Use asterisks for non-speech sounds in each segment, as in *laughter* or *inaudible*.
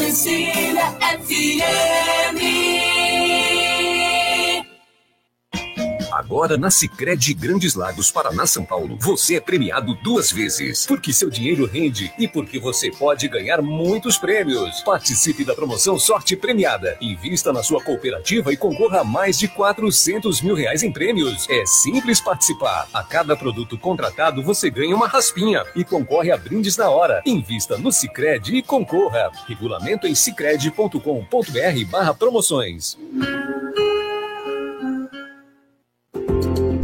Cecília FM. Agora na Sicredi Grandes Lagos, Paraná, São Paulo, você é premiado duas vezes, porque seu dinheiro rende e porque você pode ganhar muitos prêmios. Participe da promoção Sorte Premiada. Invista na sua cooperativa e concorra a mais de 400 mil reais em prêmios. É simples participar. A cada produto contratado você ganha uma raspinha e concorre a brindes na hora. Invista no Sicredi e concorra. Regulamento em sicredi.com.br/barra promoções.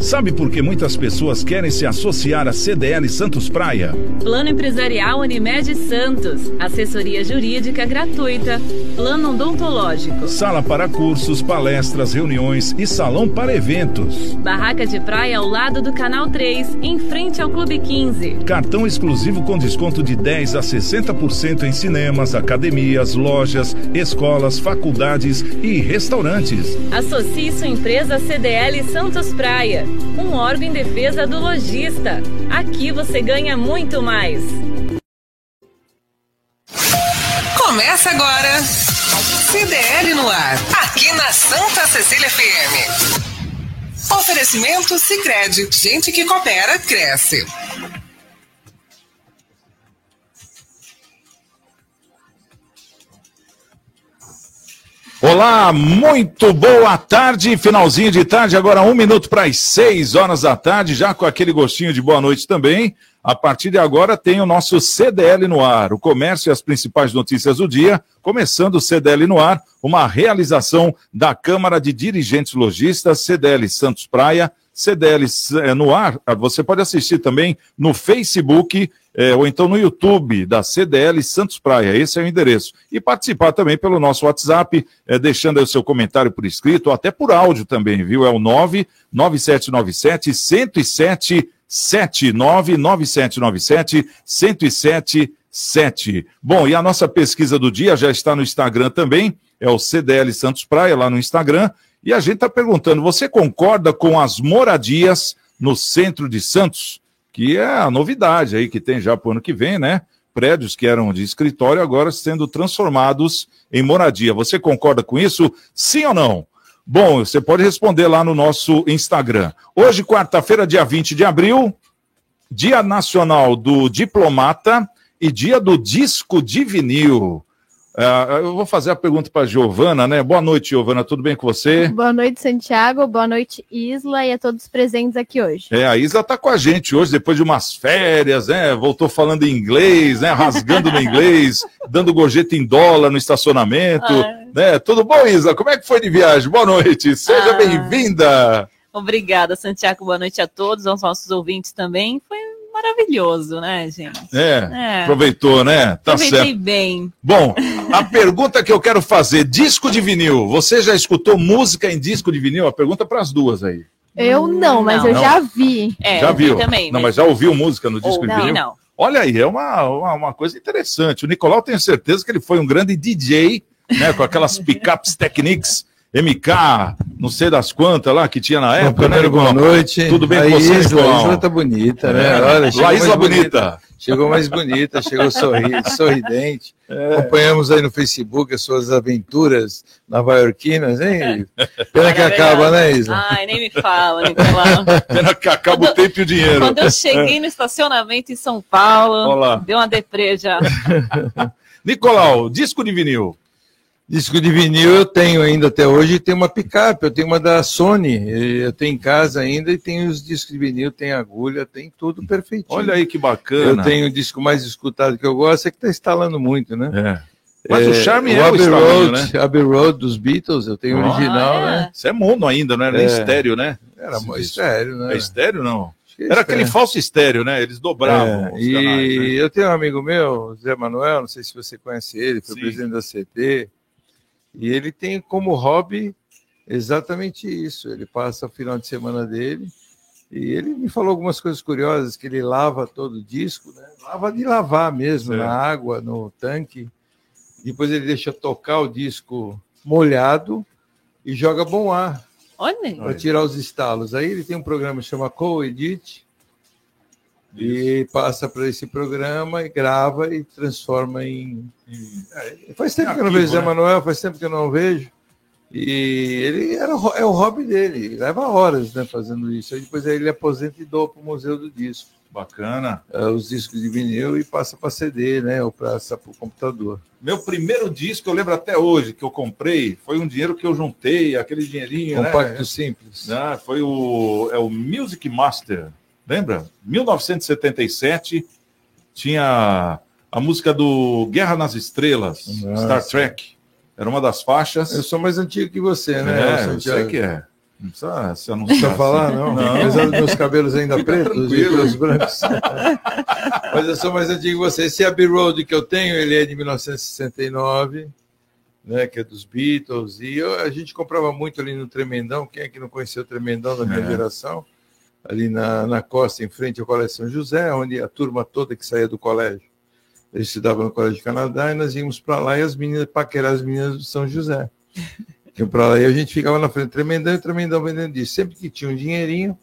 Sabe por que muitas pessoas querem se associar à CDL Santos Praia? Plano Empresarial Unimed Santos. Assessoria Jurídica gratuita. Plano odontológico. Sala para cursos, palestras, reuniões e salão para eventos. Barraca de praia ao lado do Canal 3, em frente ao Clube 15. Cartão exclusivo com desconto de 10 a 60% em cinemas, academias, lojas, escolas, faculdades e restaurantes. Associe sua empresa CDL Santos Praia um órgão em defesa do lojista. Aqui você ganha muito mais. Começa agora. CDL no ar, aqui na Santa Cecília FM. Oferecimento Sicredi, gente que coopera cresce. Olá, muito boa tarde, finalzinho de tarde, agora um minuto para as seis horas da tarde, já com aquele gostinho de boa noite também. A partir de agora tem o nosso CDL no ar, o comércio e as principais notícias do dia, começando o CDL no ar, uma realização da Câmara de Dirigentes Logistas, CDL Santos Praia, CDL eh, no ar, você pode assistir também no Facebook é, ou então no YouTube da CDL Santos Praia, esse é o endereço. E participar também pelo nosso WhatsApp, é, deixando aí o seu comentário por escrito, ou até por áudio também, viu? É o 99797 107 799797 1077. Bom, e a nossa pesquisa do dia já está no Instagram também, é o CDL Santos Praia, lá no Instagram. E a gente está perguntando: você concorda com as moradias no centro de Santos? Que é a novidade aí que tem já para o ano que vem, né? Prédios que eram de escritório agora sendo transformados em moradia. Você concorda com isso? Sim ou não? Bom, você pode responder lá no nosso Instagram. Hoje, quarta-feira, dia 20 de abril, Dia Nacional do Diplomata e Dia do Disco de Vinil. Uh, eu vou fazer a pergunta para a Giovana, né? Boa noite, Giovana, tudo bem com você? Boa noite, Santiago, boa noite, Isla, e a todos presentes aqui hoje. É, a Isla está com a gente hoje, depois de umas férias, né? Voltou falando em inglês, né? Rasgando no inglês, *laughs* dando gorjeta em dólar no estacionamento, ah. né? Tudo bom, Isla? Como é que foi de viagem? Boa noite, seja ah. bem-vinda! Obrigada, Santiago, boa noite a todos, aos nossos ouvintes também. Foi maravilhoso, né, gente? É, é. aproveitou, né? Tá Aproveitei certo. bem. Bom, a pergunta que eu quero fazer, disco de vinil, você já escutou música em disco de vinil? A pergunta para as duas aí. Eu não, mas não. eu já vi. É, já viu? Também, não, mas... já ouviu música no disco Ou, de vinil? Não, não. Olha aí, é uma, uma, uma, coisa interessante. O Nicolau tenho certeza que ele foi um grande DJ, né, com aquelas pickups Technics MK, não sei das quantas lá que tinha na época. Bom, primeiro, né, boa noite. Tudo bem a com você, Isla, A Isla tá bonita, né? É. Olha, chegou Isla bonita. bonita. Chegou mais bonita, chegou sorri *laughs* sorridente. É. Acompanhamos aí no Facebook as suas aventuras nova-iorquinas, hein? Pena que acaba, né, Isla? Ai, nem me fala, Nicolau. *laughs* Pena que acaba quando, o tempo e o dinheiro. Quando eu cheguei no estacionamento em São Paulo, Olá. deu uma deprê já. *laughs* Nicolau, disco de vinil. Disco de vinil eu tenho ainda até hoje, tem uma picape, eu tenho uma da Sony, eu tenho em casa ainda e tenho os discos de vinil, tem agulha, tem tudo perfeitinho. Olha aí que bacana. Eu tenho o disco mais escutado que eu gosto, é que está instalando muito, né? É. Mas é, o charme é o, Abbey Road, né? Abbey Road dos Beatles, eu tenho o original, ah, é. né? Isso é mono ainda, não era nem é. estéreo, né? Era estéreo, né? É estéreo, não? Era aquele falso estéreo, né? Eles dobravam. É, e canais, né? eu tenho um amigo meu, Zé Manuel, não sei se você conhece ele, foi Sim. presidente da CT. E ele tem como hobby exatamente isso. Ele passa o final de semana dele e ele me falou algumas coisas curiosas, que ele lava todo o disco, né? lava de lavar mesmo, na água, no tanque. Depois ele deixa tocar o disco molhado e joga bom ar. Para tirar os estalos. Aí ele tem um programa que chama Co-Edit. E passa para esse programa e grava e transforma em. em... É, faz tempo que eu não vejo Zé né? Manuel, faz tempo que eu não vejo. E ele era, é o hobby dele, leva horas né, fazendo isso. Aí depois ele aposenta e doa para o Museu do Disco. Bacana. É, os discos de vinil e passa para CD, né? Ou passa para o computador. Meu primeiro disco, eu lembro até hoje, que eu comprei, foi um dinheiro que eu juntei, aquele dinheirinho. Compacto né? simples. Ah, foi o, é o Music Master, lembra? 1977, tinha a música do Guerra nas Estrelas, Nossa. Star Trek. Era uma das faixas. Eu sou mais antigo que você, né? É, eu sei que é. Não precisa se anunciar. Não falar, não. não. Apesar dos meus cabelos ainda pretos, os brancos. *laughs* Mas eu sou mais antigo que você. Esse Abbey Road que eu tenho, ele é de 1969, né, que é dos Beatles. E eu, a gente comprava muito ali no Tremendão. Quem é que não conheceu o Tremendão da minha é. geração? Ali na, na costa, em frente ao Colégio São José, onde a turma toda que saía do colégio. Eles estudavam no Colégio de Canadá e nós íamos para lá e as meninas, paquerar as meninas do São José. *laughs* Iam para lá e a gente ficava na frente, tremendão e tremendão vendendo isso. Sempre que tinha um dinheirinho,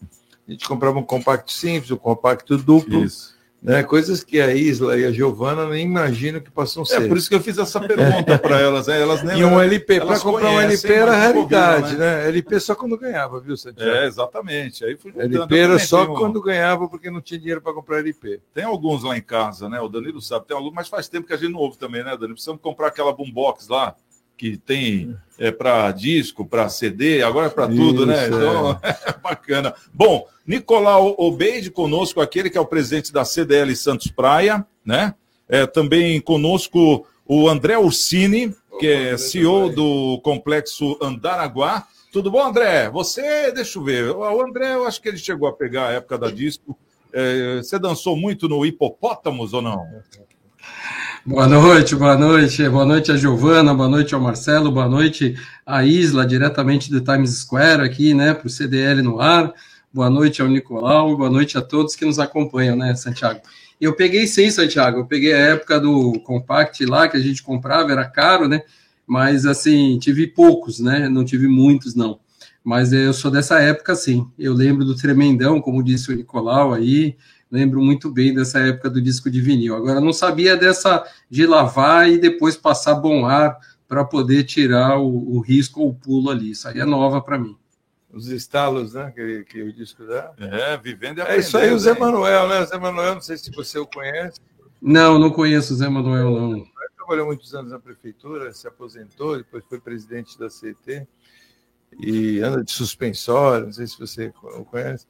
a gente comprava um compacto simples, um compacto duplo. Isso né? Coisas que a Isla e a Giovana nem imaginam que possam ser. É por isso que eu fiz essa pergunta para elas. Né? Elas nem, e um LP, para comprar um LP era raridade, né? né? LP só quando ganhava, viu, Santiago? É, exatamente. Aí fui LP era só um... quando ganhava, porque não tinha dinheiro para comprar LP. Tem alguns lá em casa, né? O Danilo sabe, tem alguns, mas faz tempo que a gente não ouve também, né, Danilo? Precisamos comprar aquela boombox lá que tem é, para disco, para CD, agora é para tudo, né? Então, é. *laughs* é bacana. Bom, Nicolau Obeide conosco, aquele que é o presidente da CDL Santos Praia, né? É, também conosco o André Ursini, que é CEO do Complexo Andaraguá. Tudo bom, André? Você, deixa eu ver, o André, eu acho que ele chegou a pegar a época da disco. É, você dançou muito no Hipopótamos ou não? Boa noite, boa noite. Boa noite a Giovana, boa noite ao Marcelo, boa noite à Isla, diretamente do Times Square aqui, né, para o CDL no ar. Boa noite ao Nicolau, boa noite a todos que nos acompanham, né, Santiago? Eu peguei sim, Santiago, eu peguei a época do Compact lá, que a gente comprava, era caro, né, mas assim, tive poucos, né, não tive muitos, não. Mas eu sou dessa época, sim. Eu lembro do Tremendão, como disse o Nicolau aí, lembro muito bem dessa época do disco de vinil. Agora, não sabia dessa de lavar e depois passar bom ar para poder tirar o, o, risco ou o pulo ali. Isso aí é nova para mim. Os estalos, né? Que, que o disco dá. É, vivendo e É isso aí, o Zé Manuel, né? O Zé Manuel, não sei se você o conhece. Não, não conheço o Zé Manuel, não. Ele trabalhou muitos anos na prefeitura, se aposentou, depois foi presidente da CT e anda de suspensório, não sei se você o conhece.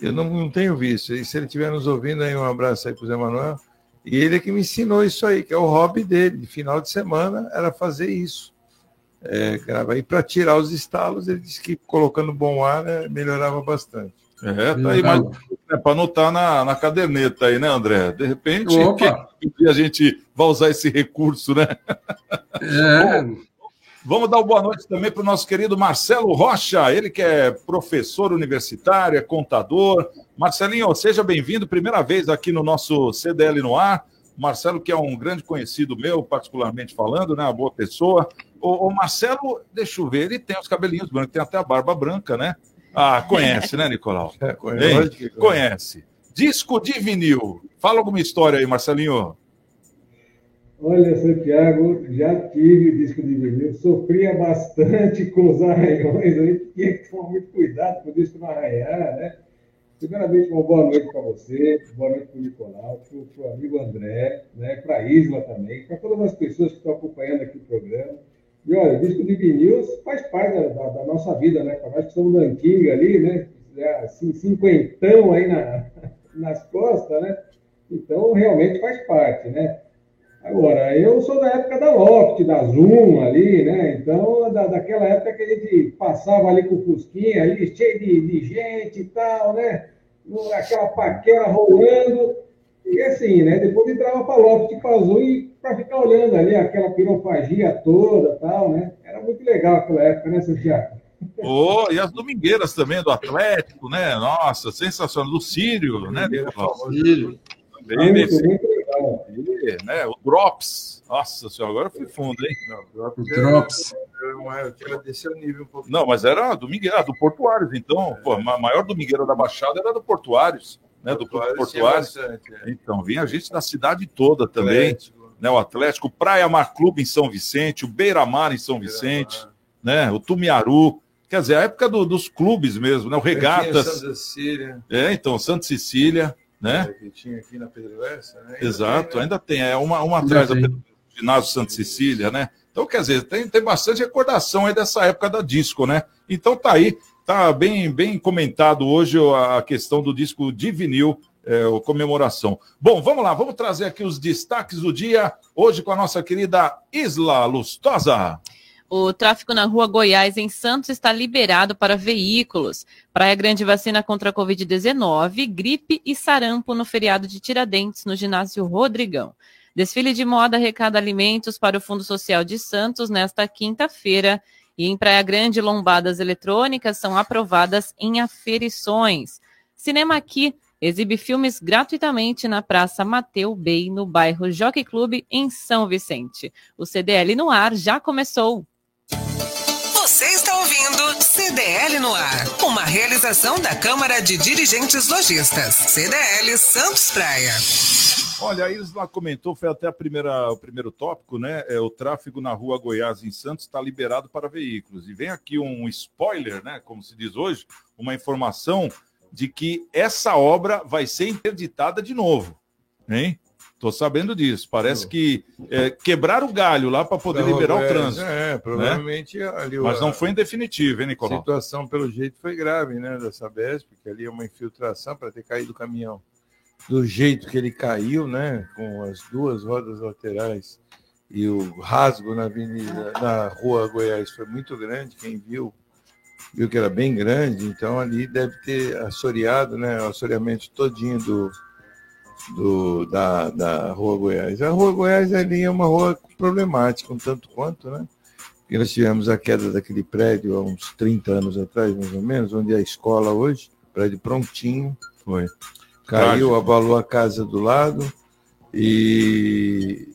Eu não, não tenho visto. E se ele estiver nos ouvindo, aí um abraço aí para o Zé Manuel. E ele é que me ensinou isso aí, que é o hobby dele. De final de semana era fazer isso. É, e para tirar os estalos, ele disse que colocando bom ar né, melhorava bastante. É, tá aí, mas é para anotar na, na caderneta aí, né, André? De repente, que, a gente vai usar esse recurso, né? É. *laughs* Bom, Vamos dar uma boa noite também para o nosso querido Marcelo Rocha, ele que é professor universitário, é contador. Marcelinho, seja bem-vindo, primeira vez aqui no nosso CDL no ar. Marcelo, que é um grande conhecido meu, particularmente falando, né? Uma boa pessoa. O, o Marcelo, deixa eu ver, ele tem os cabelinhos brancos, tem até a barba branca, né? Ah, conhece, né, Nicolau? É, conhece. conhece. Disco de vinil. Fala alguma história aí, Marcelinho. Olha, Santiago, já tive disco de vinil, sofria bastante com os arranhões, a gente tinha que tomar muito cuidado com o disco não arranhar, né? Primeiramente, uma boa noite para você, boa noite para o Nicolau, para o amigo André, né? para a Isla também, para todas as pessoas que estão acompanhando aqui o programa. E olha, o disco de vinil faz parte da, da, da nossa vida, né? Para nós que somos antiga ali, né? Assim, cinquentão aí na, *laughs* nas costas, né? Então, realmente faz parte, né? Agora, eu sou da época da Loft, da Zoom ali, né? Então, da, daquela época que a gente passava ali com o Fusquinha, ali cheio de, de gente e tal, né? Aquela paquera rolando. E assim, né? Depois entrava para Loft para Zoom e para ficar olhando ali aquela pirofagia toda tal, né? Era muito legal aquela época, né, Santiago? Oh, e as domingueiras também do Atlético, né? Nossa, sensacional. Do Sírio, né? Sírio. Também, ah, muito, né? O Drops. Nossa senhora, agora foi fundo, hein? Não, o Drops. Eu quero descer o nível um pouco. Não, mas era domingueira, do Portuários. Então, é. pô, a maior domingueira da Baixada era do Portuários. né, do Clube Portuário tinha Portuário. bastante, é. Então, vinha gente da cidade toda também, Atlético, né? O Atlético, o Praia Mar Clube em São Vicente, o Beira Mar em São Vicente, né? O Tumiaru. Quer dizer, a época do- dos clubes mesmo, né? O Regatas. Santa Cecília, É, então, Santa Cecília, né? que tinha aqui na Pedro Lessa, né? Exato, tem, né? ainda tem. É uma, uma atrás da tem. ginásio Santa Cecília, né? Então, quer dizer, tem, tem bastante recordação aí dessa época da disco, né? Então tá aí, tá bem, bem comentado hoje a questão do disco de vinil, é, o comemoração. Bom, vamos lá, vamos trazer aqui os destaques do dia, hoje com a nossa querida Isla Lustosa. O tráfego na rua Goiás, em Santos, está liberado para veículos. Praia Grande vacina contra a Covid-19, gripe e sarampo no feriado de Tiradentes, no ginásio Rodrigão. Desfile de moda arrecada alimentos para o Fundo Social de Santos nesta quinta-feira. E em Praia Grande, lombadas eletrônicas são aprovadas em aferições. Cinema Aqui exibe filmes gratuitamente na Praça Mateu Bey, no bairro Jockey Clube, em São Vicente. O CDL no ar já começou. Você está ouvindo CDL no ar, uma realização da Câmara de Dirigentes Lojistas, CDL Santos Praia. Olha, a Isla comentou, foi até a primeira, o primeiro tópico, né? É, o tráfego na rua Goiás, em Santos, está liberado para veículos. E vem aqui um spoiler, né? Como se diz hoje, uma informação de que essa obra vai ser interditada de novo. Hein? Tô sabendo disso. Parece que é, quebraram o galho lá para poder liberar o Goiás, trânsito. É, provavelmente ali o- Mas não foi em definitivo, hein, A Nicolau? situação, pelo jeito, foi grave, né, da Sabesp, porque ali é uma infiltração para ter caído o caminhão. Do jeito que ele caiu, né, com as duas rodas laterais e o rasgo na avenida, na rua Goiás foi muito grande, quem viu, viu que era bem grande, então ali deve ter assoreado, né, o assoreamento todinho do, do, da, da rua Goiás. A rua Goiás ali é uma rua problemática, um tanto quanto, né, porque nós tivemos a queda daquele prédio há uns 30 anos atrás, mais ou menos, onde é a escola hoje, prédio prontinho. Foi. Caiu, abalou a casa do lado e,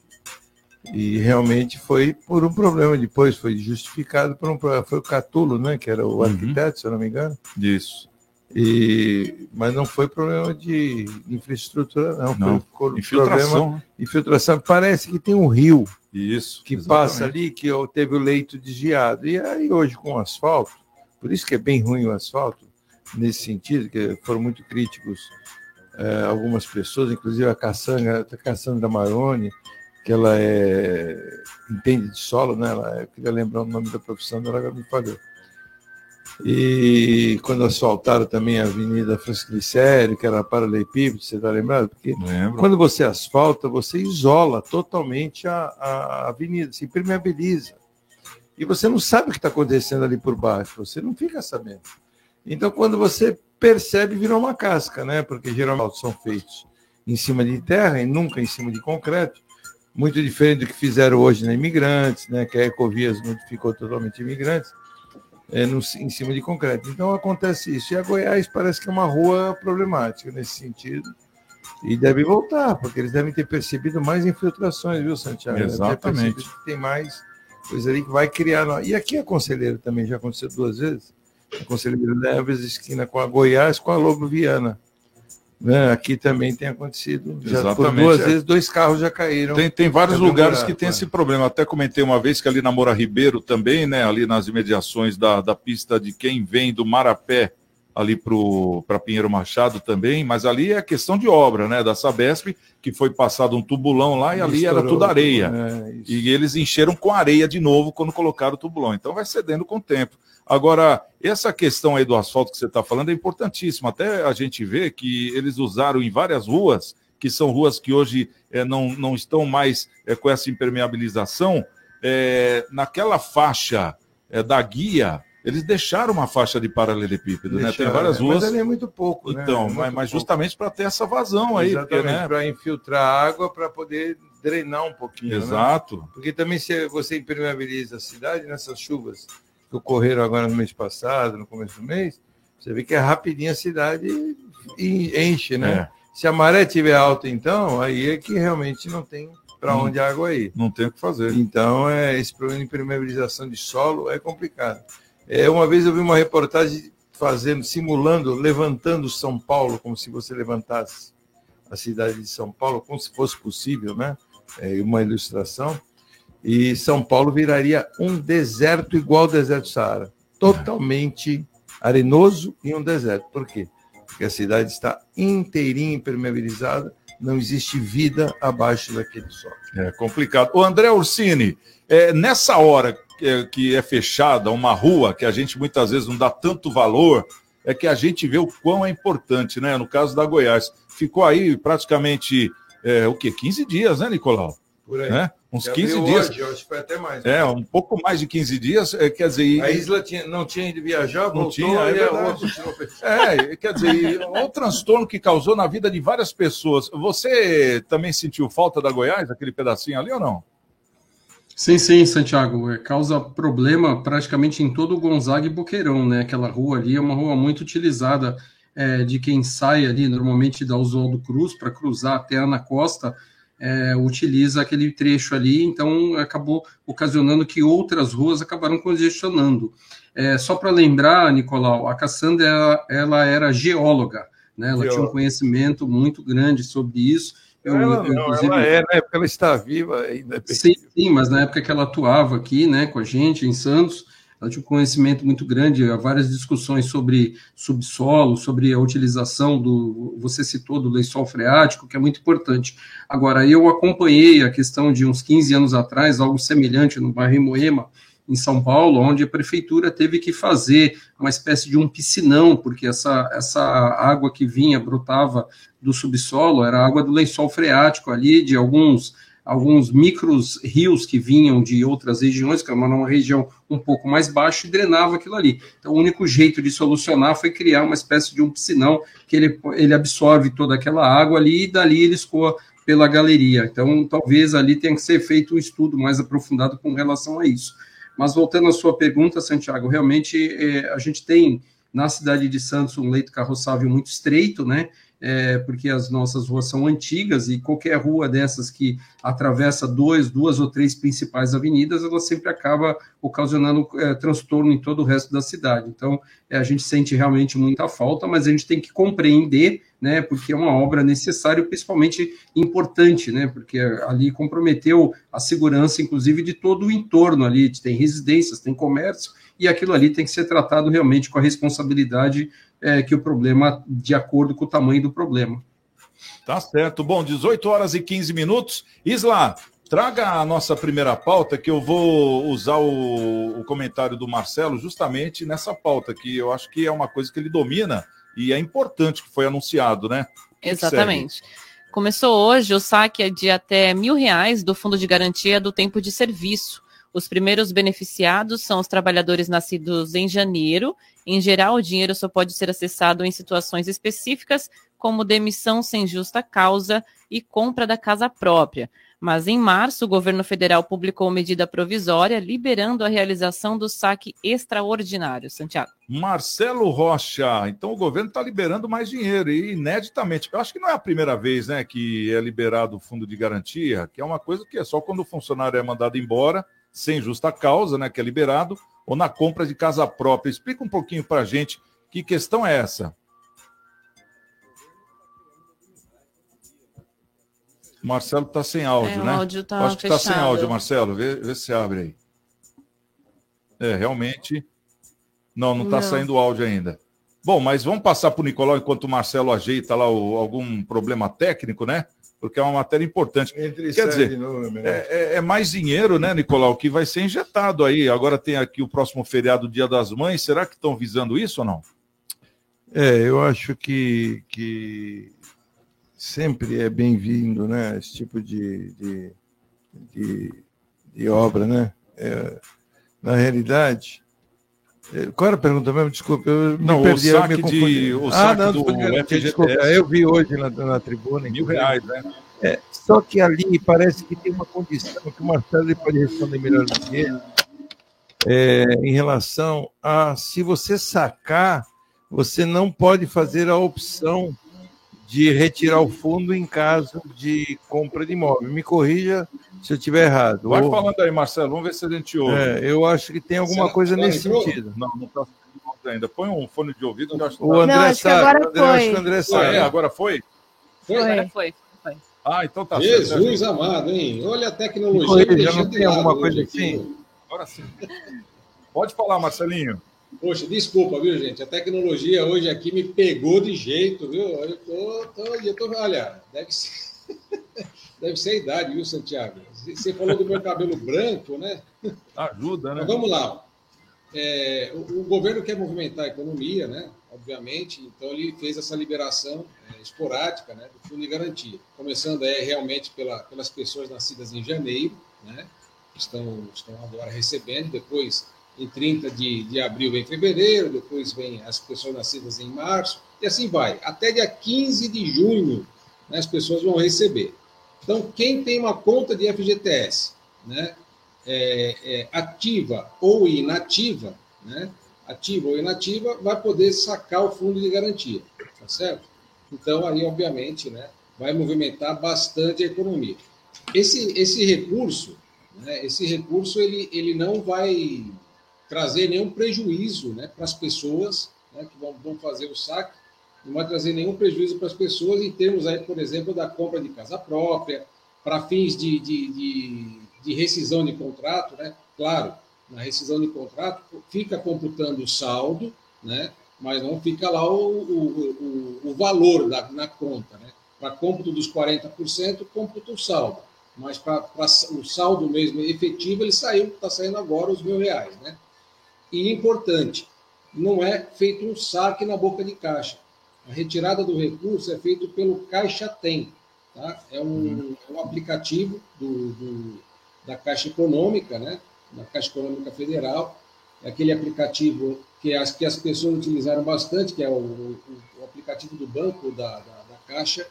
e realmente foi por um problema. Depois foi justificado por um problema. Foi o Catulo, né, que era o Uhum. arquiteto, se eu não me engano. Isso. E, mas não foi problema de infraestrutura, não. Não. Foi Infiltração. problema infiltração. Parece que tem um rio Isso. que exatamente. passa ali, que ó, teve o leito desviado. E aí hoje com o asfalto, por isso que é bem ruim o asfalto, nesse sentido, que foram muito críticos eh, algumas pessoas, inclusive a Cassandra, a Cassandra Maroni, que ela é, entende de solo, né? Ela, eu queria lembrar o nome da profissão dela, agora me falhou. E quando asfaltaram também a Avenida Francisco Glicério, que era paralelepípedo, você está lembrado? Porque Lembro. quando você asfalta, você isola totalmente a, a avenida, se impermeabiliza. E você não sabe o que está acontecendo ali por baixo, você não fica sabendo. Então, quando você percebe, virou uma casca, né? Porque geralmente são feitos em cima de terra e nunca em cima de concreto. Muito diferente do que fizeram hoje na Imigrantes, né? Que a Ecovias modificou totalmente Imigrantes, é, no, em cima de concreto. Então, acontece isso. E a Goiás parece que é uma rua problemática nesse sentido. E deve voltar, porque eles devem ter percebido mais infiltrações, viu, Santiago? Exatamente. tem mais coisa ali que vai criar. E aqui a Conselheiro também já aconteceu duas vezes. A Conselheiro Neves, esquina com a Goiás, com a Lobo Viana. Né? Aqui também tem acontecido. Já Exatamente, duas é. vezes, dois carros já caíram. Tem, tem vários Quebrou lugares buraco, que tem é. esse problema. Até comentei uma vez que ali na Moura Ribeiro também, né? Ali nas imediações da, da pista de quem vem do Marapé ali para Pinheiro Machado também, mas ali é questão de obra, né? Da Sabesp, que foi passado um tubulão lá e ali era tudo areia. Isso. E eles encheram com areia de novo quando colocaram o tubulão. Então vai cedendo com o tempo. Agora, essa questão aí do asfalto que você está falando é importantíssima. Até a gente vê que eles usaram em várias ruas, que são ruas que hoje eh, não, não estão mais eh, com essa impermeabilização, eh, naquela faixa da guia, eles deixaram uma faixa de paralelepípedo, né? Tem Deixaram, várias né? ruas. Mas ali é muito pouco, né? Então, É mas, muito mas pouco. justamente para ter essa vazão aí, porque, Exatamente, né? para infiltrar água, para poder drenar um pouquinho. né? Exato. Porque também se você impermeabiliza a cidade nessas chuvas que ocorreram agora no mês passado, no começo do mês, você vê que é rapidinho a cidade enche, né? É. Se a maré estiver alta, então, aí é que realmente não tem para onde a água ir. Não tem o que fazer. Então, é, esse problema de impermeabilização de solo é complicado. É, uma vez eu vi uma reportagem fazendo, simulando, levantando São Paulo como se você levantasse a cidade de São Paulo, como se fosse possível, né? É uma ilustração. E São Paulo viraria um deserto igual ao deserto do Saara, totalmente arenoso e um deserto. Por quê? Porque a cidade está inteirinha impermeabilizada, não existe vida abaixo daquele sol. É complicado. O André Ursini, é, nessa hora que é, que fechada uma rua, que a gente muitas vezes não dá tanto valor, é que a gente vê o quão é importante, né? No caso da Goiás. Ficou aí praticamente, é, o quê? 15 dias, né, Nicolau? Por aí. Né? Uns Já 15 abriu dias. Hoje, que foi até mais. É, um pouco mais de 15 dias, é, quer dizer. A Isla tinha- não tinha ido viajar, Não voltou, tinha, é a. É, quer dizer, olha o transtorno que causou na vida de várias pessoas. Você também sentiu falta da Goiás, aquele pedacinho ali ou não? Sim, sim, Santiago. É, causa problema praticamente em todo o Gonzaga e Boqueirão, né? Aquela rua ali é uma rua muito utilizada é, de quem sai ali, normalmente da Oswaldo Cruz, para cruzar até Ana Costa, é, utiliza aquele trecho ali, então acabou ocasionando que outras ruas acabaram congestionando. É, só para lembrar, Nicolau, a Cassandra ela, ela era geóloga, né? Ela tinha um Geóloga. conhecimento muito grande sobre isso. Eu- Ela, eu, não, ela é, né? Porque ela está viva ainda. Sim, sim, mas na época que ela atuava aqui, né, com a gente em Santos, ela tinha um conhecimento muito grande, há várias discussões sobre subsolo, sobre a utilização do, você citou, do lençol freático, que é muito importante. Agora, eu acompanhei a questão de uns 15 anos atrás, algo semelhante no bairro Moema, em São Paulo, onde a prefeitura teve que fazer uma espécie de um piscinão, porque essa, essa água que vinha, brotava do subsolo, era água do lençol freático ali, de alguns alguns micros rios que vinham de outras regiões, que era uma região um pouco mais baixa, e drenava aquilo ali. Então, o único jeito de solucionar foi criar uma espécie de um piscinão que ele, ele absorve toda aquela água ali e dali ele escoa pela galeria. Então, talvez ali tenha que ser feito um estudo mais aprofundado com relação a isso. Mas voltando à sua pergunta, Santiago, realmente eh, a gente tem na cidade de Santos um leito carroçável muito estreito, né? É, porque as nossas ruas são antigas e qualquer rua dessas que atravessa dois, duas ou três principais avenidas, ela sempre acaba ocasionando é, transtorno em todo o resto da cidade. Então, é, a gente sente realmente muita falta, mas a gente tem que compreender, né, porque é uma obra necessária, e principalmente importante, né, porque ali comprometeu a segurança, inclusive, de todo o entorno ali, tem residências, tem comércio, e aquilo ali tem que ser tratado realmente com a responsabilidade é, que o problema, de acordo com o tamanho do problema. Tá certo. Bom, 18 horas e 15 minutos. Isla, traga a nossa primeira pauta, que eu vou usar o, o comentário do Marcelo justamente nessa pauta, que eu acho que é uma coisa que ele domina e é importante que foi anunciado, né? Exatamente. Começou hoje o saque de até mil reais do Fundo de Garantia do Tempo de Serviço. Os primeiros beneficiados são os trabalhadores nascidos em janeiro. Em geral, o dinheiro só pode ser acessado em situações específicas, como demissão sem justa causa e compra da casa própria. Mas em março, o governo federal publicou medida provisória liberando a realização do saque extraordinário. Santiago. Marcelo Rocha, então o governo está liberando mais dinheiro, e ineditamente. Eu acho que não é a primeira vez né, que é liberado o fundo de garantia, que é uma coisa que é só quando o funcionário é mandado embora, sem justa causa, né, que é liberado, ou na compra de casa própria. Explica um pouquinho para a gente que questão é essa. Marcelo está sem áudio, É, o né? áudio tá Eu Acho que está sem áudio, Marcelo. Vê, vê se abre aí. É, realmente. Não, não está saindo o áudio ainda. Bom, mas vamos passar para o Nicolau enquanto o Marcelo ajeita lá o- algum problema técnico, né? Porque é uma matéria importante. Entre e Quer dizer, é melhor. É, é- é mais dinheiro, né, Nicolau, que vai ser injetado aí. Agora tem aqui o próximo feriado, Dia das Mães. Será que estão visando isso ou não? É, eu acho que, que sempre é bem-vindo, né? Esse tipo de, de, de, de obra, né? É, na realidade, é, qual era a pergunta mesmo? Desculpa, eu me Não, o perdi, eu saque me de- o ah, saque não, do desculpa, FGTS. desculpa, eu vi hoje na, na tribuna. Mil reais, né? É, só que ali parece que tem uma condição que o Marcelo pode responder melhor do que ele, é, em relação a se você sacar, você não pode fazer a opção de retirar o fundo em caso de compra de imóvel. Me corrija se eu estiver errado. Vai Ou- falando aí, Marcelo. Vamos ver se a gente ouve. é, eu acho que tem alguma Será- coisa nesse entrou? sentido. Não, não está ainda. Põe um fone de ouvido que eu acho que O André Não, acho que sabe. agora o André, acho que o foi. André sabe. é? Agora foi? Foi. Agora foi. foi. Ah, então tá certo. Jesus amado, hein? Olha a tecnologia. Corrija, não tem alguma coisa aqui. assim? Agora sim. Pode falar, Marcelinho. Poxa, desculpa, viu, gente? A tecnologia hoje aqui me pegou de jeito, viu? Eu tô, tô, eu tô olha, deve ser, *laughs* deve ser a idade, viu, Santiago? Você falou do meu cabelo branco, né? Ajuda, né? Mas vamos lá. É, o, o governo quer movimentar a economia, né? Obviamente, então ele fez essa liberação é, esporádica né, do fundo de garantia, começando é, realmente pela, pelas pessoas nascidas em janeiro, né? que Estão, estão agora recebendo, depois em 30 de, de abril vem fevereiro, depois vem as pessoas nascidas em março, e assim vai. Até dia 15 de junho né, as pessoas vão receber. Então, quem tem uma conta de FGTS, né, é, é, ativa ou inativa, né, ativa ou inativa, vai poder sacar o fundo de garantia, tá certo? Então, aí, obviamente, né, vai movimentar bastante a economia. Esse, esse recurso, né, esse recurso, ele, ele não vai trazer nenhum prejuízo né, para as pessoas né, que vão, vão fazer o saque, não vai trazer nenhum prejuízo para as pessoas em termos, aí, por exemplo, da compra de casa própria, para fins de, de, de, de rescisão de contrato, né? Claro, na rescisão de contrato fica computando o saldo, né? Mas não fica lá o, o, o, o valor da, na conta, né? Para cômputo dos 40%, cômputo o saldo. Mas para o saldo mesmo efetivo, ele saiu, está saindo agora os mil reais, né? E importante, não é feito um saque na boca de caixa. A retirada do recurso é feito pelo Caixa Tem. Tá? É, um, é um aplicativo do, do, da Caixa Econômica, né? da Caixa Econômica Federal. É aquele aplicativo que as, que as pessoas utilizaram bastante, que é o, o, o aplicativo do banco da, da, da Caixa.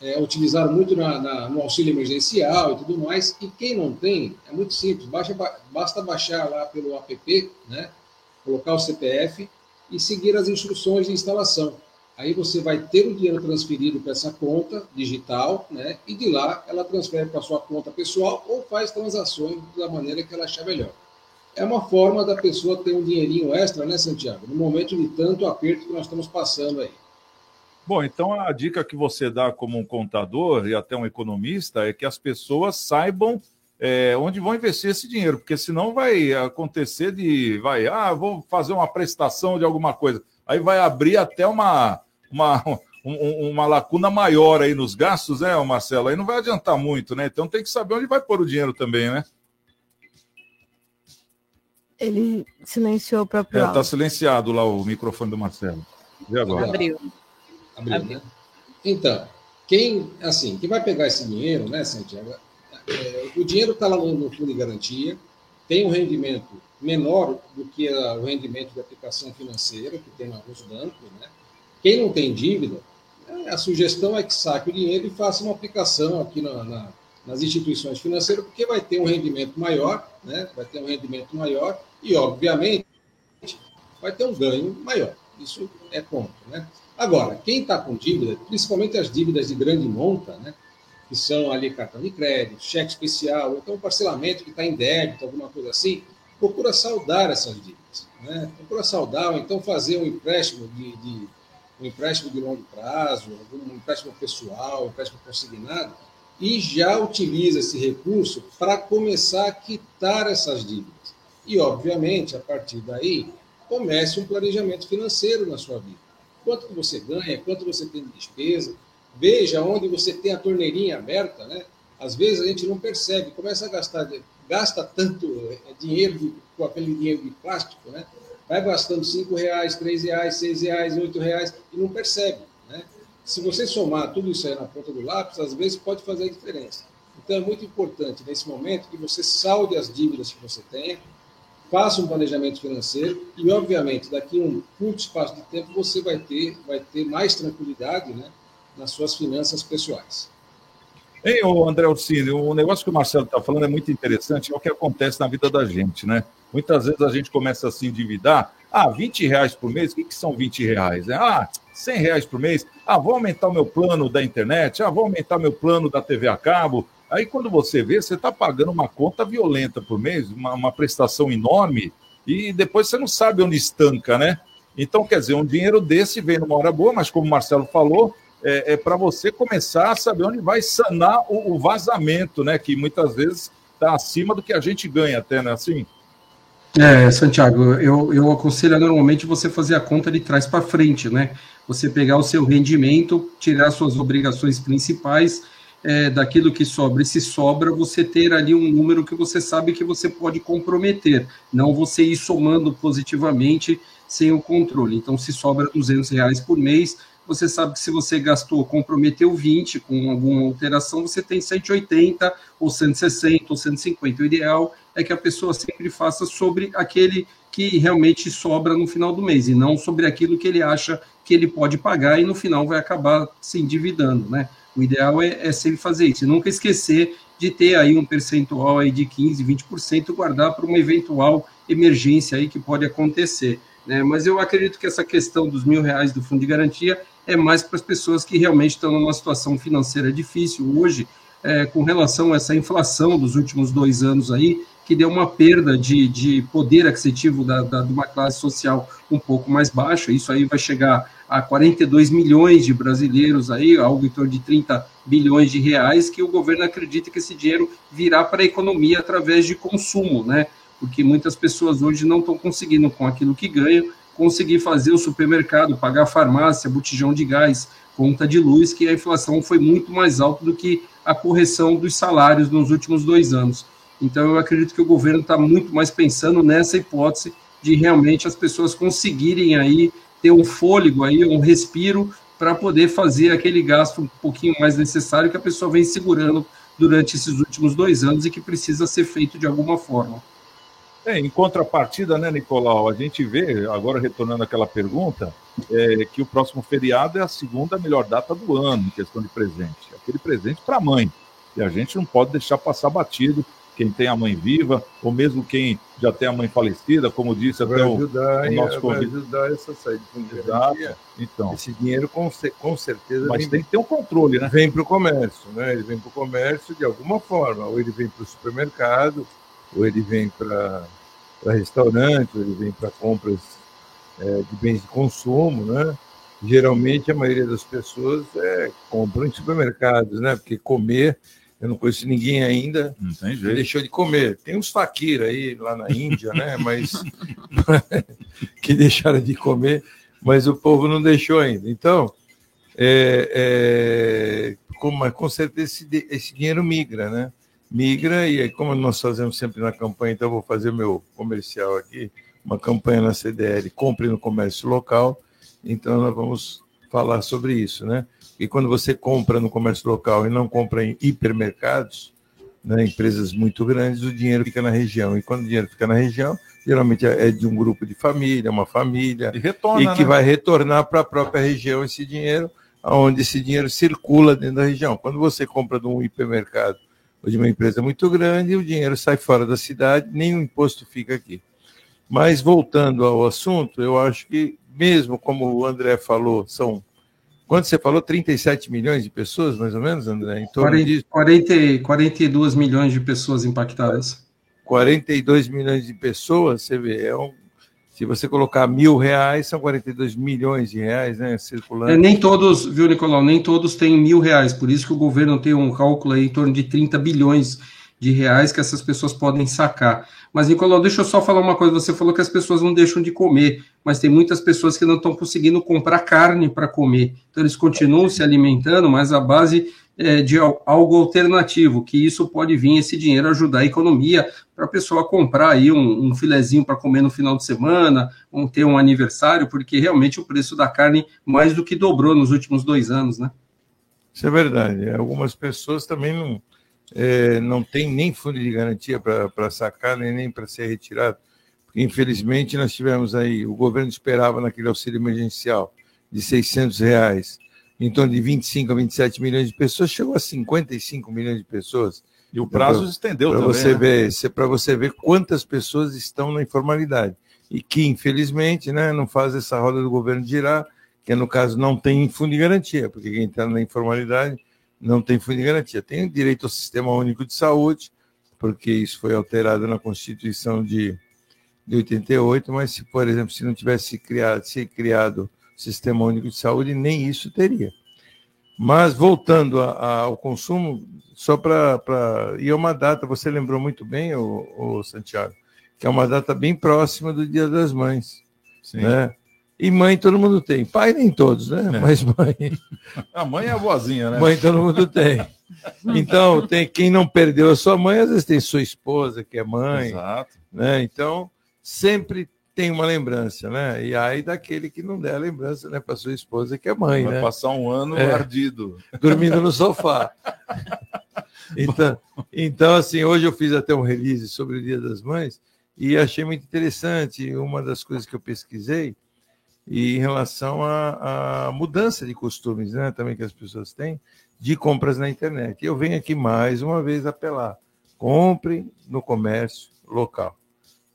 É, utilizaram muito na, na, no auxílio emergencial e tudo mais. E quem não tem, é muito simples. Baixa, basta baixar lá pelo app, né? colocar o CPF e seguir as instruções de instalação. Aí você vai ter o dinheiro transferido para essa conta digital, né? E de lá ela transfere para sua conta pessoal ou faz transações da maneira que ela achar melhor. É uma forma da pessoa ter um dinheirinho extra, né, Santiago? No momento de tanto aperto que nós estamos passando aí. Bom, então a dica que você dá como um contador e até um economista é que as pessoas saibam é, onde vão investir esse dinheiro, porque senão vai acontecer de, vai, ah, vou fazer uma prestação de alguma coisa, aí vai abrir até uma, uma, um, uma lacuna maior aí nos gastos, né, Marcelo? Aí não vai adiantar muito, né? Então tem que saber onde vai pôr o dinheiro também, né? Ele silenciou o próprio Está áudio. silenciado lá o microfone do Marcelo. E agora? Abriu. Abriu, Abriu. né? Então, quem, assim, quem vai pegar esse dinheiro, né, Santiago? É, o dinheiro está lá no, fundo de garantia, tem um rendimento menor do que a, o rendimento de aplicação financeira que tem nos bancos, né? Quem não tem dívida, é, a sugestão é que saque o dinheiro e faça uma aplicação aqui na, na, nas instituições financeiras, porque vai ter um rendimento maior, né? Vai ter um rendimento maior e, obviamente, vai ter um ganho maior. Isso é ponto, né? Agora, quem está com dívida, principalmente as dívidas de grande monta, né? Que são ali cartão de crédito, cheque especial, ou então parcelamento que está em débito, alguma coisa assim, procura saldar essas dívidas, né? Procura saldar, ou então fazer um empréstimo de, de um empréstimo de longo prazo, um empréstimo pessoal, um empréstimo consignado, e já utiliza esse recurso para começar a quitar essas dívidas. E, obviamente, a partir daí, comece um planejamento financeiro na sua vida. Quanto que você ganha, quanto você tem de despesa, veja onde você tem a torneirinha aberta, né? Às vezes a gente não percebe, começa a gastar, gasta tanto dinheiro de, com aquele dinheiro de plástico, né? Vai gastando cinco reais, três reais, seis reais, oito reais e não percebe, né? Se você somar tudo isso aí na ponta do lápis, às vezes pode fazer a diferença. Então é muito importante nesse momento que você salde as dívidas que você tenha, faça um planejamento financeiro e, obviamente, daqui a um curto espaço de tempo você vai ter, vai ter mais tranquilidade, né? nas suas finanças pessoais. Ei, André Orsini, o negócio que o Marcelo está falando é muito interessante, é o que acontece na vida da gente, né? Muitas vezes a gente começa a se endividar. Ah, 20 reais por mês, o que, que são 20 reais? Né? Ah, 100 reais por mês. Ah, vou aumentar o meu plano da internet. Ah, vou aumentar meu plano da TV a cabo. Aí quando você vê, você está pagando uma conta violenta por mês, uma, uma prestação enorme, e depois você não sabe onde estanca, né? Então, quer dizer, um dinheiro desse vem numa hora boa, mas como o Marcelo falou, é, é para você começar a saber onde vai sanar o, o vazamento, né? Que muitas vezes está acima do que a gente ganha, até, né? Assim. É, Santiago, eu, eu aconselho normalmente você fazer a conta de trás para frente, né? Você pegar o seu rendimento, tirar suas obrigações principais é, daquilo que sobra. E se sobra, você ter ali um número que você sabe que você pode comprometer, não você ir somando positivamente sem o controle. Então, se sobra 200 reais por mês, você sabe que se você gastou, comprometeu 20 com alguma alteração, você tem 180 ou 160 ou 150. O ideal é que a pessoa sempre faça sobre aquele que realmente sobra no final do mês e não sobre aquilo que ele acha que ele pode pagar e no final vai acabar se endividando, né? O ideal é, é sempre fazer isso e nunca esquecer de ter aí um percentual aí de 15, 20% guardar para uma eventual emergência aí que pode acontecer. Né? Mas eu acredito que essa questão dos mil reais do fundo de garantia é mais para as pessoas que realmente estão numa situação financeira difícil hoje, é, com relação a essa inflação dos últimos dois anos aí, que deu uma perda de, de poder aquisitivo da, da, de uma classe social um pouco mais baixa. Isso aí vai chegar a 42 milhões de brasileiros aí, algo em torno de 30 bilhões de reais, que o governo acredita que esse dinheiro virá para a economia através de consumo, né? Porque muitas pessoas hoje não estão conseguindo, com aquilo que ganham, conseguir fazer o supermercado, pagar a farmácia, botijão de gás, conta de luz, que a inflação foi muito mais alta do que a correção dos salários nos últimos dois anos. Então, eu acredito que o governo está muito mais pensando nessa hipótese de realmente as pessoas conseguirem aí ter um fôlego aí, um respiro para poder fazer aquele gasto um pouquinho mais necessário que a pessoa vem segurando durante esses últimos dois anos e que precisa ser feito de alguma forma. É, em contrapartida, né, Nicolau, a gente vê, agora retornando àquela pergunta, é, que o próximo feriado é a segunda melhor data do ano em questão de presente. Aquele presente para a mãe. E a gente não pode deixar passar batido quem tem a mãe viva, ou mesmo quem já tem a mãe falecida, como disse vai até ajudar, o, o nosso convite. ajudar essa saída de Exato. Então, Esse dinheiro com, com certeza mas vem, tem que ter um controle, né? vem para o comércio, né? Ele vem para o comércio de alguma forma, ou ele vem para o supermercado, ou ele vem para restaurante, ou ele vem para compras é, de bens de consumo, né? Geralmente a maioria das pessoas é, compram em supermercados, né? Porque comer, eu não conheço ninguém ainda Não tem que jeito. deixou de comer. Tem uns fakir aí lá na Índia, né? Mas *laughs* que deixaram de comer, mas o povo não deixou ainda. Então, é, é, com, com certeza esse, esse dinheiro migra, né? Migra, e aí, como nós fazemos sempre na campanha, então eu vou fazer meu comercial aqui, uma campanha na CDL, compre no comércio local, então nós vamos falar sobre isso, né? E quando você compra no comércio local e não compra em hipermercados, né, empresas muito grandes, o dinheiro fica na região. E quando o dinheiro fica na região, geralmente é de um grupo de família, uma família, E retorna, e que né? vai retornar para a própria região esse dinheiro, onde esse dinheiro circula dentro da região. Quando você compra de um hipermercado ou de uma empresa muito grande, o dinheiro sai fora da cidade, nem o imposto fica aqui. Mas voltando ao assunto, eu acho que, mesmo como o André falou, são. Quanto você falou? 37 milhões de pessoas, mais ou menos, André? Em torno 40, disso. 40, e 42 milhões de pessoas impactadas. 42 milhões de pessoas, você vê, é um, se você colocar mil reais, são 42 milhões de reais, né, circulando. É, nem todos, viu, Nicolau, nem todos têm mil reais, por isso que o governo tem um cálculo aí em torno de 30 bilhões de reais que essas pessoas podem sacar. Mas, Nicolau, deixa eu só falar uma coisa. Você falou que as pessoas não deixam de comer, mas tem muitas pessoas que não estão conseguindo comprar carne para comer. Então, eles continuam se alimentando, mas a base é, de al- algo alternativo, que isso pode vir, esse dinheiro ajudar a economia para a pessoa comprar aí um, um filezinho para comer no final de semana, ou ter um aniversário, porque realmente o preço da carne mais do que dobrou nos últimos dois anos, né? Isso é verdade. Algumas pessoas também não, é, não têm nem fundo de garantia para sacar, nem, nem para ser retirado. Infelizmente, nós tivemos aí, o governo esperava naquele auxílio emergencial de 600 reais, em torno de 25 a 27 milhões de pessoas, chegou a 55 milhões de pessoas. E o prazo se estendeu Para também. você, né? ver, para você ver quantas pessoas estão na informalidade. E que, infelizmente, né, não faz essa roda do governo girar, que no caso não tem fundo de garantia, porque quem está na informalidade não tem fundo de garantia. Tem direito ao Sistema Único de Saúde, porque isso foi alterado na Constituição de, de 88, mas se, por exemplo, se não tivesse criado, se criado o Sistema Único de Saúde, nem isso teria. Mas voltando a, a, ao consumo, só para. E é uma data, você lembrou muito bem, o, o, Santiago, que é uma data bem próxima do Dia das Mães. Sim. Né? E mãe todo mundo tem. Pai nem todos, né? É. Mas mãe. A mãe é a vozinha, né? Mãe todo mundo tem. Então, tem quem não perdeu a sua mãe, às vezes tem sua esposa, que é mãe. Exato. Né? Então, sempre tem uma lembrança, né? E aí daquele que não der a lembrança, né, para sua esposa que é mãe, Vai né? passar um ano é, ardido, dormindo no sofá. *laughs* então, então, assim, hoje eu fiz até um release sobre o Dia das Mães e achei muito interessante uma das coisas que eu pesquisei e em relação à, mudança de costumes, né, também que as pessoas têm de compras na internet. Eu venho aqui mais uma vez apelar: comprem no comércio local,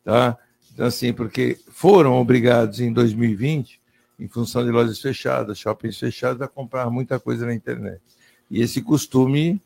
tá? Então, assim, porque foram obrigados em 2020, em função de lojas fechadas, shoppings fechados, a comprar muita coisa na internet. E esse costume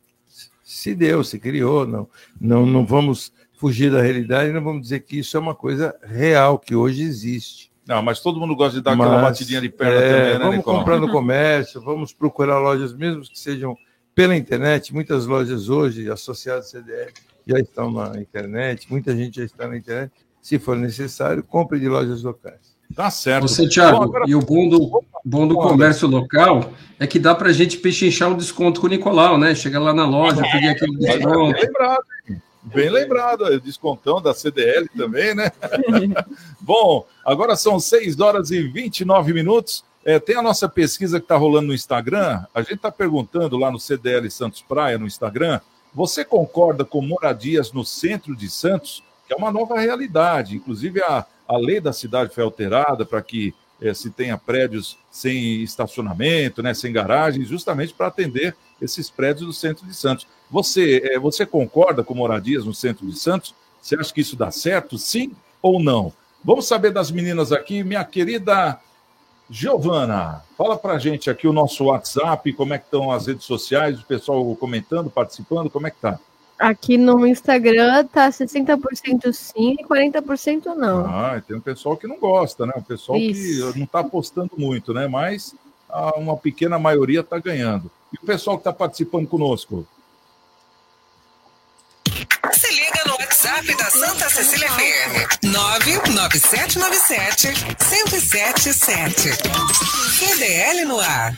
se deu, se criou. Não, não, não vamos fugir da realidade, não vamos dizer que isso é uma coisa real, que hoje existe. Não, mas todo mundo gosta de dar mas, aquela batidinha de perna é, também, né, Vamos Nicolau? comprar no *laughs* comércio, vamos procurar lojas, mesmo que sejam pela internet. Muitas lojas hoje, associadas ao CDF, já estão na internet, muita gente já está na internet se for necessário, compre de lojas locais. Tá certo. Você, Thiago, bom, agora... e o bom do, bom do comércio local é que dá para a gente pechinchar um desconto com o Nicolau, né? Chega lá na loja, pedir aquele desconto. Bem lembrado, bem lembrado. Descontão da CDL também, né? *laughs* bom, agora são 6 horas e 29 minutos. É, tem a nossa pesquisa que está rolando no Instagram. A gente está perguntando lá no CDL Santos Praia, no Instagram. Você concorda com moradias no centro de Santos? que é uma nova realidade. Inclusive, a, a lei da cidade foi alterada para que é, se tenha prédios sem estacionamento, né, sem garagens, justamente para atender esses prédios do centro de Santos. Você, é, você concorda com moradias no centro de Santos? Você acha que isso dá certo, sim ou não? Vamos saber das meninas aqui, minha querida Giovana, fala para gente aqui o nosso WhatsApp, como é que estão as redes sociais, o pessoal comentando, participando, como é que tá? Aqui no Instagram tá 60% sim e 40% não. Ah, tem um pessoal que não gosta, né? Um pessoal Isso. que não está apostando muito, né? Mas uma pequena maioria está ganhando. E o pessoal que está participando conosco? Se liga no WhatsApp da Santa Cecília FM. 99797 1077. CDL no ar.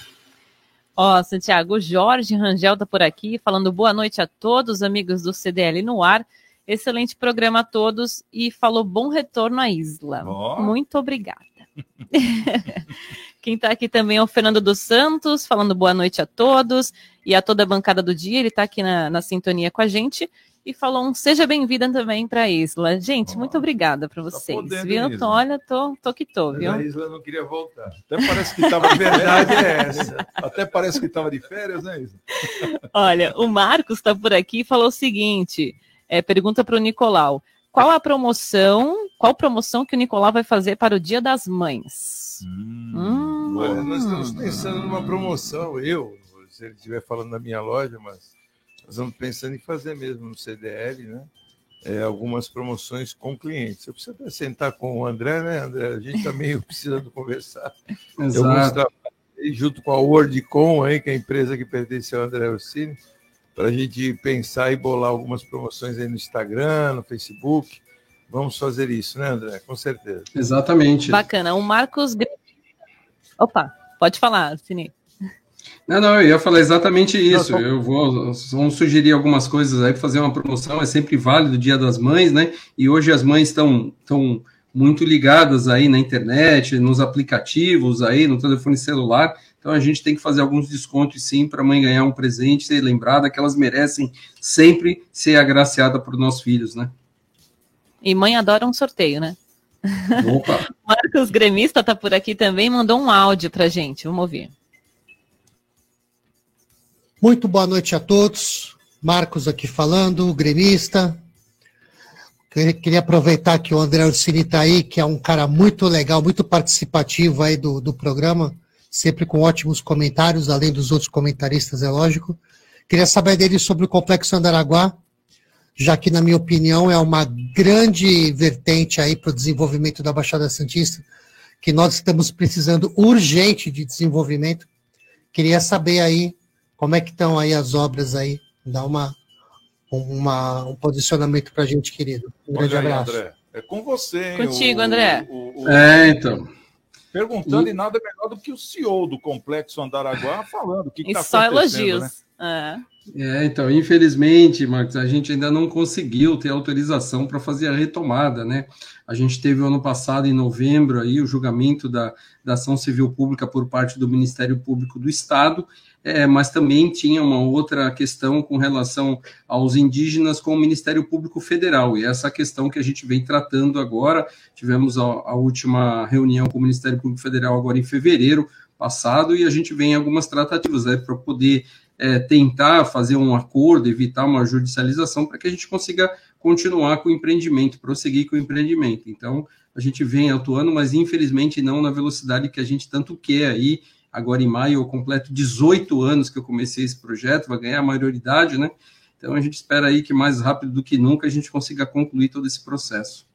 Ó, Santiago, o Jorge Rangel tá por aqui, falando boa noite a todos, amigos do CDL no ar. Excelente programa a todos e falou bom retorno à Isla. Oh. Muito obrigada. *laughs* Quem está aqui também é o Fernando dos Santos, falando boa noite a todos e a toda a bancada do dia. Ele está aqui na, na sintonia com a gente e falou um seja bem-vinda também para a Isla. Gente, oh, muito obrigada para tá vocês, tá viu? Tô, olha, tô, tô que tô, viu? a Isla não queria voltar. Até parece que estava de verdade é essa. Até parece que estava de férias, né, Isla? Olha, o Marcos está por aqui e falou o seguinte: é, pergunta para o Nicolau. Qual a promoção? Qual promoção que o Nicolau vai fazer para o Dia das Mães? Hum, hum. Nós estamos pensando numa promoção, eu, se ele estiver falando da minha loja, mas nós estamos pensando em fazer mesmo no CDL, né? É, algumas promoções com clientes. Eu preciso até sentar com o André, né, André? A gente também tá *laughs* precisando conversar. Exato. junto com a WordCom, aí, que é a empresa que pertence ao André Orsini, para a gente pensar e bolar algumas promoções aí no Instagram, no Facebook. Vamos fazer isso, né, André? Com certeza. Exatamente. Bacana. O Marcos. Opa, pode falar, Cine. Não, não, eu ia falar exatamente isso. Não, eu vou vamos sugerir algumas coisas aí para fazer uma promoção. É sempre válido o Dia das Mães, né? E hoje as mães estão tão muito ligadas aí na internet, nos aplicativos aí, no telefone celular. Então a gente tem que fazer alguns descontos sim para a mãe ganhar um presente, ser lembrada que elas merecem sempre ser agraciada por nossos filhos, né? E mãe adora um sorteio, né? Opa. *laughs* Marcos Gremista tá por aqui também, mandou um áudio para gente. Vamos ouvir. Muito boa noite a todos. Marcos aqui falando, gremista. Queria aproveitar que o André Ursini está aí, que é um cara muito legal, muito participativo aí do, do programa, sempre com ótimos comentários, além dos outros comentaristas, é lógico. Queria saber dele sobre o Complexo Andaraguá. Já que, na minha opinião, é uma grande vertente aí para o desenvolvimento da Baixada Santista, que nós estamos precisando urgente de desenvolvimento. Queria saber aí como é que estão aí as obras aí, dá uma, uma um posicionamento para a gente, querido. Um grande aí, abraço. André. É com você, hein? Contigo, o- André. o- o- É, então. Perguntando e nada melhor do que o CEO do Complexo Andaraguá falando o que E está só acontecendo, elogios. né? É. É, então, infelizmente, Marcos, a gente ainda não conseguiu ter autorização para fazer a retomada, né? A gente teve ano passado, em novembro, aí, o julgamento da, da ação civil pública por parte do Ministério Público do Estado, é, mas também tinha uma outra questão com relação aos indígenas com o Ministério Público Federal, e essa questão que a gente vem tratando agora, tivemos a, a última reunião com o Ministério Público Federal agora em fevereiro passado, e a gente vem em algumas tratativas né, para poder é, tentar fazer um acordo, evitar uma judicialização, para que a gente consiga continuar com o empreendimento, prosseguir com o empreendimento. Então, a gente vem atuando, mas infelizmente não na velocidade que a gente tanto quer aí. Agora, em maio, eu completo 18 anos que eu comecei esse projeto, vai ganhar a maioridade, né? Então, a gente espera aí que mais rápido do que nunca a gente consiga concluir todo esse processo.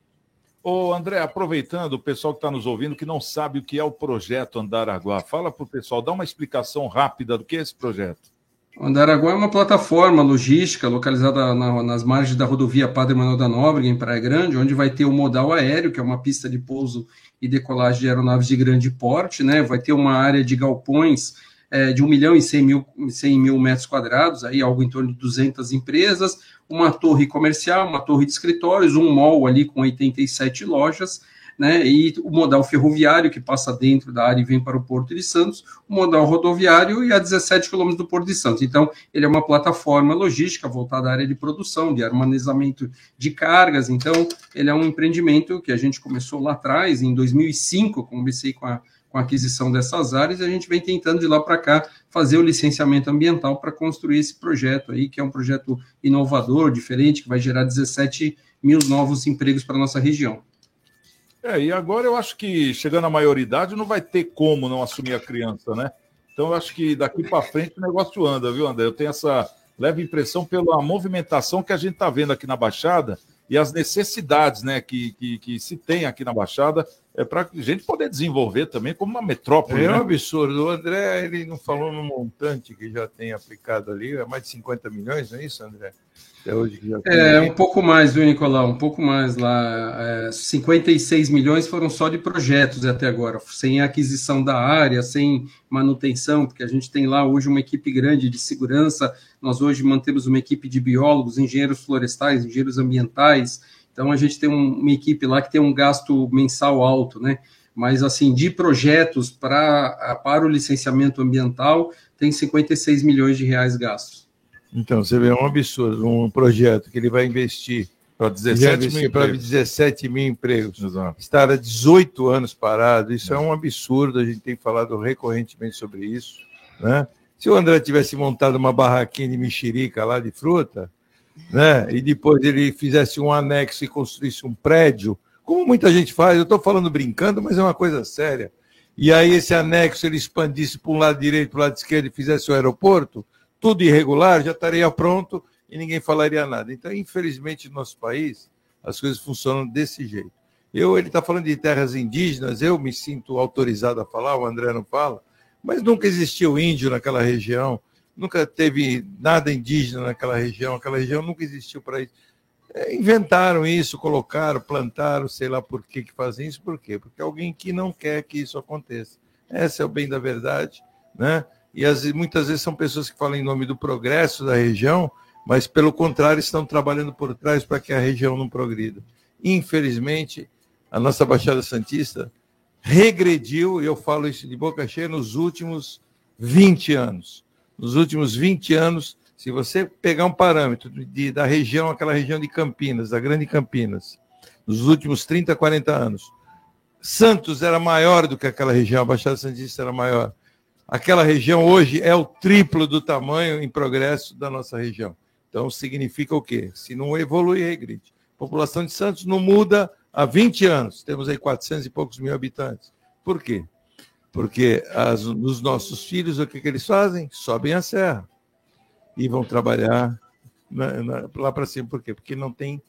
Ô, André, aproveitando, o pessoal que está nos ouvindo, que não sabe o que é o projeto Andaraguá, fala para o pessoal, dá uma explicação rápida do que é esse projeto. O Andaraguá é uma plataforma logística localizada na- nas margens da rodovia Padre Manuel da Nóbrega, em Praia Grande, onde vai ter o modal aéreo, que é uma pista de pouso e decolagem de aeronaves de grande porte, né? Vai ter uma área de galpões eh, de 1 milhão e 100 mil, 100 mil metros quadrados, aí algo em torno de 200 empresas, uma torre comercial, uma torre de escritórios, um mall ali com 87 lojas, né, e o modal ferroviário que passa dentro da área e vem para o Porto de Santos, o modal rodoviário e a 17 quilômetros do Porto de Santos. Então, ele é uma plataforma logística voltada à área de produção, de armazenamento de cargas. Então, ele é um empreendimento que a gente começou lá atrás, em 2005, comecei com a, com a aquisição dessas áreas, e a gente vem tentando de lá para cá fazer o licenciamento ambiental para construir esse projeto aí, que é um projeto inovador, diferente, que vai gerar 17 mil novos empregos para a nossa região. É, e agora eu acho que chegando à maioridade não vai ter como não assumir a criança, né? Então eu acho que daqui para frente o negócio anda, viu, André? Eu tenho essa leve impressão pela movimentação que a gente está vendo aqui na Baixada e as necessidades né, que, que, que se tem aqui na Baixada é para a gente poder desenvolver também como uma metrópole. É um né? absurdo. O André, ele não falou no montante que já tem aplicado ali, é mais de 50 milhões, não é isso, André? É, um pouco mais, viu, Nicolau? Um pouco mais lá. É, 56 milhões foram só de projetos até agora, sem aquisição da área, sem manutenção, porque a gente tem lá hoje uma equipe grande de segurança. Nós hoje mantemos uma equipe de biólogos, engenheiros florestais, engenheiros ambientais. Então a gente tem um- uma equipe lá que tem um gasto mensal alto, né? Mas assim, de projetos para para o licenciamento ambiental, tem 56 milhões de reais gastos. Então, você vê, é um absurdo. Um projeto que ele vai investir Para 17 mil para empregos. 17 mil empregos. Exato. Estar há 18 anos parado, isso é um absurdo. A gente tem falado recorrentemente sobre isso. Né? Se o André tivesse montado uma barraquinha de mexerica lá de fruta, né? e depois ele fizesse um anexo e construísse um prédio, como muita gente faz, eu estou falando brincando, mas é uma coisa séria. E aí esse anexo ele expandisse para um lado direito, para o lado esquerdo e fizesse o aeroporto, tudo irregular, já estaria pronto e ninguém falaria nada. Então, infelizmente, no nosso país, as coisas funcionam desse jeito. Eu, ele está falando de terras indígenas, eu me sinto autorizado a falar, o André não fala, mas nunca existiu índio naquela região, nunca teve nada indígena naquela região, aquela região nunca existiu para isso. É, inventaram isso, colocaram, plantaram, sei lá por que, que fazem isso, por quê? Porque alguém que não quer que isso aconteça. Esse é o bem da verdade, né? E as, muitas vezes são pessoas que falam em nome do progresso da região, mas pelo contrário estão trabalhando por trás para que a região não progrida. Infelizmente, a nossa Baixada Santista regrediu, e eu falo isso de boca cheia, nos últimos 20 anos. Nos últimos 20 anos, se você pegar um parâmetro de, da região, aquela região de Campinas, da Grande Campinas, nos últimos 30, 40 anos, Santos era maior do que aquela região, a Baixada Santista era maior. Aquela região hoje é o triplo do tamanho em progresso da nossa região. Então, significa o quê? Se não evolui, regride. A população de Santos não muda há 20 anos. Temos aí 400 e poucos mil habitantes. Por quê? Porque as, os nossos filhos, o que, que eles fazem? Sobem a serra e vão trabalhar na- na- lá para cima. Por quê? Porque não tem.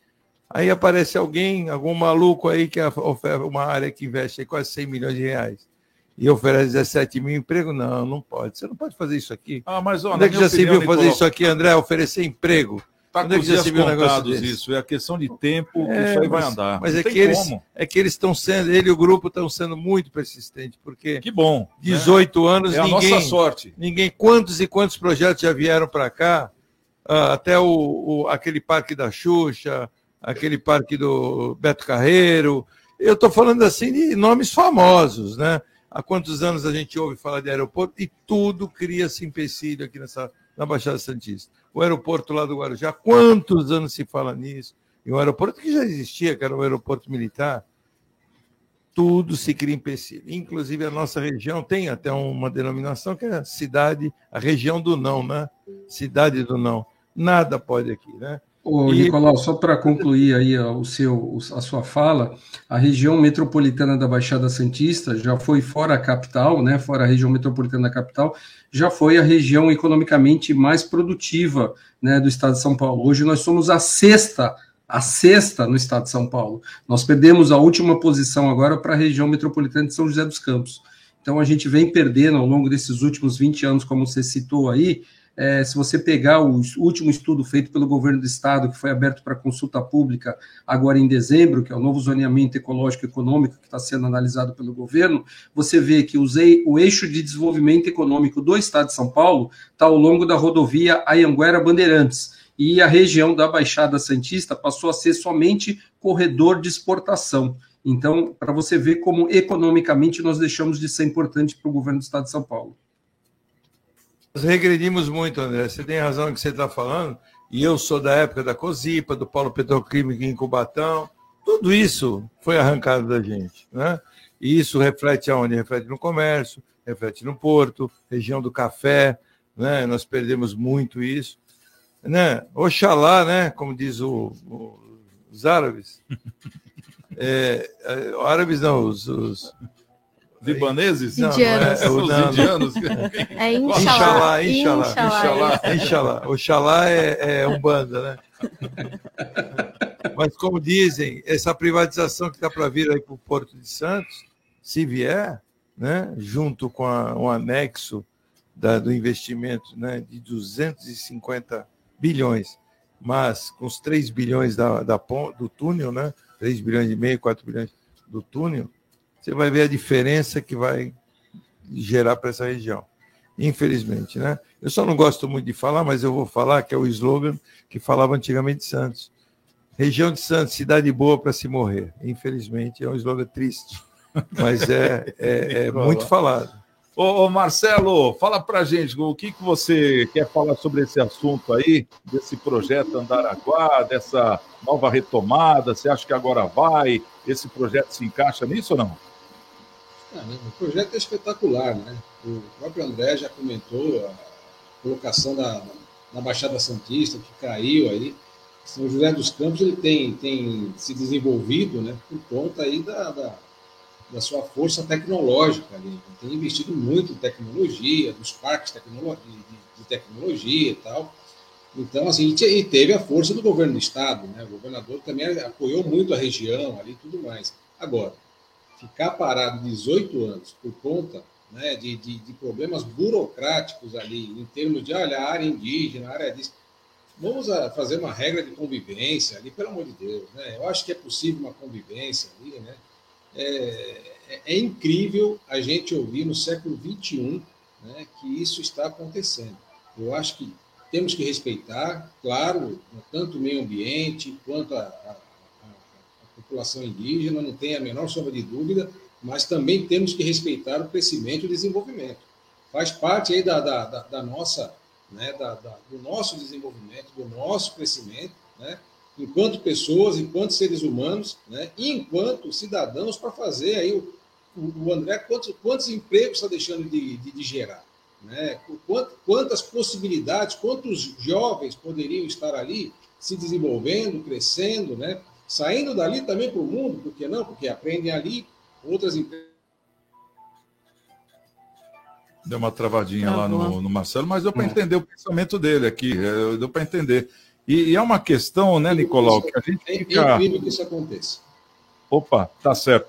Aí aparece alguém, algum maluco aí que oferece uma área que investe quase 100 milhões de reais e oferece 17 mil empregos. Não, não pode. Você não pode fazer isso aqui. Ah, mas, ó, Onde é que já se viu fazer Nicolau- isso aqui, André? Oferecer emprego. Tá Onde com é que já se viu um negócio desse? isso. É a questão de tempo que É, isso aí vai mas- andar. Mas é tem que, eles, é que eles estão sendo, ele e o grupo estão sendo muito persistentes, porque Que bom. né? 18 anos, É a ninguém, nossa sorte. ninguém, quantos e quantos projetos já vieram para cá, Ah, até o, o- aquele parque da Xuxa, aquele parque do Beto Carreiro, eu estou falando assim de nomes famosos, né? Há quantos anos a gente ouve falar de aeroporto e tudo cria-se empecilho aqui nessa, na Baixada Santista. O aeroporto lá do Guarujá, quantos anos se fala nisso? E um aeroporto que já existia, que era um aeroporto militar, tudo se cria empecilho. Inclusive a nossa região tem até uma denominação que é a cidade, a região do não, né? Cidade do não. Nada pode aqui, né? Ô, E- Nicolau, só para concluir aí o seu, a sua fala, a região metropolitana da Baixada Santista já foi fora a capital, né, fora a região metropolitana da capital, já foi a região economicamente mais produtiva né, do estado de São Paulo. Hoje nós somos a sexta, a sexta no estado de São Paulo. Nós perdemos a última posição agora para a região metropolitana de São José dos Campos. Então a gente vem perdendo ao longo desses últimos 20 anos, como você citou aí, é, se você pegar o último estudo feito pelo governo do estado, que foi aberto para consulta pública agora em dezembro, que é o novo zoneamento ecológico e econômico que está sendo analisado pelo governo, você vê que o eixo de desenvolvimento econômico do estado de São Paulo está ao longo da rodovia Ayanguera Bandeirantes. E a região da Baixada Santista passou a ser somente corredor de exportação. Então, para você ver como economicamente nós deixamos de ser importante para o governo do estado de São Paulo. Nós regredimos muito, André. Você tem razão no que você está falando. E eu sou da época da Cosipa, do Polo Petroquímico em Cubatão. Tudo isso foi arrancado da gente. Né? E isso reflete aonde? Reflete no comércio, reflete no porto, região do café. Né? Nós perdemos muito isso. Né? Oxalá, né? como diz o- o- os árabes. *laughs* É, é, árabes não, os, os Libaneses? Não, não Indianos. é, o- Os não, indianos. *laughs* É Inxalá, Inxalá. Inxalá, Inxalá. Oxalá é, é Umbanda, né? Mas como dizem, essa privatização que está para vir aí para o Porto de Santos, se vier, né, junto com a- um anexo da- do investimento né, de 250 bilhões, mas com os 3 bilhões da, da do túnel, né, 3 bilhões e meio, 4 bilhões do túnel, você vai ver a diferença que vai gerar para essa região. Infelizmente, né? Eu só não gosto muito de falar, mas eu vou falar que é o slogan que falava antigamente de Santos. Região de Santos, cidade boa para se morrer. Infelizmente, é um slogan triste, mas é, é, é *laughs* muito falado. Ô, ô, Marcelo, fala pra gente o que, que você quer falar sobre esse assunto aí, desse projeto Andaraguá, dessa nova retomada. Você acha que agora vai? Esse projeto se encaixa nisso ou não? Ah, né, O projeto é espetacular, né? O próprio André já comentou a colocação da, na Baixada Santista, que caiu aí. São José dos Campos ele tem, tem se desenvolvido né, por conta aí da, da, da sua força tecnológica. Ali. Tem investido muito em tecnologia, dos parques tecnolo- de, de- tecnologia e tal. Então, assim, e teve a força do governo do Estado, né? O governador também apoiou muito a região ali e tudo mais. Agora, ficar parado 18 anos por conta né, de, de, de problemas burocráticos ali, em termos de olha, área indígena, área disso. Vamos fazer uma regra de convivência ali, pelo amor de Deus. Né? Eu acho que é possível uma convivência ali. Né? É, é- é incrível a gente ouvir no século XXI né, que isso está acontecendo. Eu acho que temos que respeitar, claro, tanto o meio ambiente quanto a- a população indígena, não tem a menor sombra de dúvida, mas também temos que respeitar o crescimento e o desenvolvimento. Faz parte aí da, da, da- da nossa, né, da- da- do nosso desenvolvimento, do nosso crescimento, né, enquanto pessoas, enquanto seres humanos, né, e enquanto cidadãos para fazer aí o, o, o André quantos, quantos empregos está deixando de, de, de gerar, né? Quant- Quantas possibilidades, quantos jovens poderiam estar ali se desenvolvendo, crescendo, né? Saindo dali também para o mundo, por que não? Porque aprendem ali outras empresas. Deu uma travadinha lá Travou. no, no Marcelo, mas deu para entender o pensamento dele aqui, é, deu para entender. E, e é uma questão, né, Nicolau, que a gente É fica. incrível que isso aconteça. Opa, tá certo.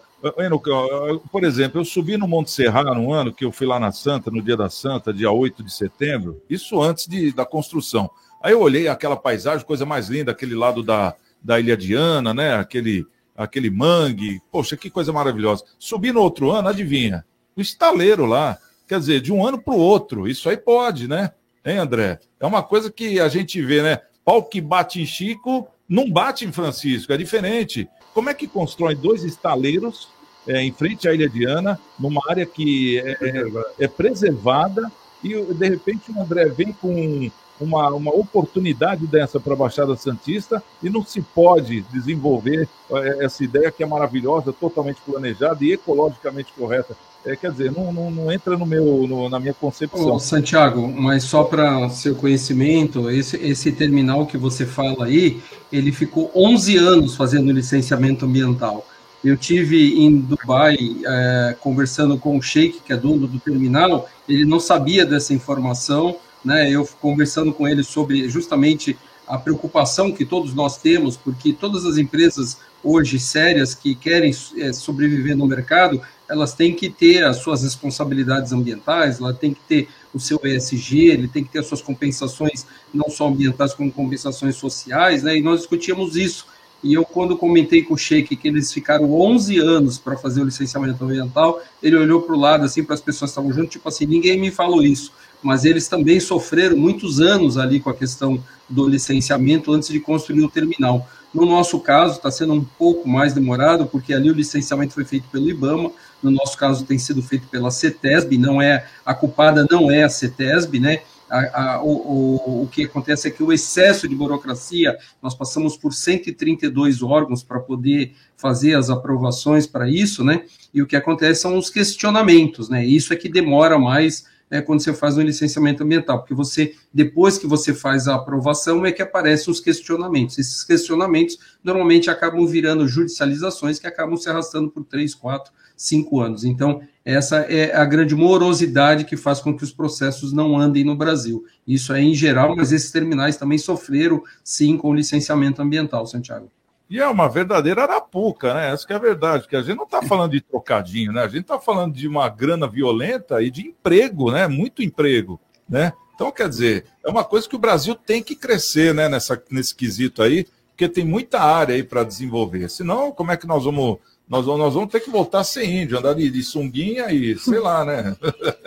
Por exemplo, eu subi no Monte Serra no ano que eu fui lá na Santa, no dia da Santa, dia 8 de setembro, isso antes de, da construção. Aí eu olhei aquela paisagem, coisa mais linda, aquele lado da, da Ilha Diana, né? Aquele, aquele mangue. Poxa, que coisa maravilhosa. Subi no outro ano, adivinha? O estaleiro lá. Quer dizer, de um ano para o outro. Isso aí pode, né? Hein, André? É uma coisa que a gente vê, né? Pau que bate em Chico não bate em Francisco, é diferente. Como é que constrói dois estaleiros é, em frente à Ilha Diana, numa área que é, é, é preservada, e de repente o André vem com uma, uma oportunidade dessa para a Baixada Santista e não se pode desenvolver é, essa ideia que é maravilhosa, totalmente planejada e ecologicamente correta. É, quer dizer, não, não, não entra no meu, no, na minha concepção. Ô, Santiago, mas só para seu conhecimento, esse, esse terminal que você fala aí, ele ficou 11 anos fazendo licenciamento ambiental. Eu tive em Dubai é, conversando com o Sheik, que é dono do terminal, ele não sabia dessa informação, né? Eu conversando com ele sobre justamente a preocupação que todos nós temos, porque todas as empresas hoje sérias que querem é, sobreviver no mercado, elas têm que ter as suas responsabilidades ambientais, ela tem que ter o seu ESG, ele tem que ter as suas compensações, não só ambientais, como compensações sociais, né? E nós discutíamos isso. E eu, quando comentei com o Sheik que eles ficaram 11 anos para fazer o licenciamento ambiental, ele olhou para o lado, assim, para as pessoas que estavam junto, tipo assim, ninguém me falou isso. Mas eles também sofreram muitos anos ali com a questão do licenciamento antes de construir o terminal. No nosso caso, está sendo um pouco mais demorado, porque ali o licenciamento foi feito pelo IBAMA, no nosso caso tem sido feito pela CETESB, não é a culpada não é a CETESB, né? A, a, o, o, o, que acontece é que o excesso de burocracia, nós passamos por 132 órgãos para poder fazer as aprovações para isso, né? E o que acontece são os questionamentos, né? Isso é que demora mais é, quando você faz um licenciamento ambiental, porque você, depois que você faz a aprovação, é que aparecem os questionamentos. Esses questionamentos normalmente acabam virando judicializações que acabam se arrastando por três, quatro, cinco anos. Então, essa é a grande morosidade que faz com que os processos não andem no Brasil. Isso é em geral, mas esses terminais também sofreram, sim, com licenciamento ambiental, Santiago. E é uma verdadeira arapuca, né? Essa que é a verdade, que a gente não está falando de trocadinho, né? A gente está falando de uma grana violenta e de emprego, né? Muito emprego, né? Então, quer dizer, é uma coisa que o Brasil tem que crescer, né? Nessa, nesse quesito aí, porque tem muita área aí para desenvolver. Senão, como é que nós vamos nós, nós vamos ter que voltar a ser índio, andar de, de sunguinha e sei lá, né?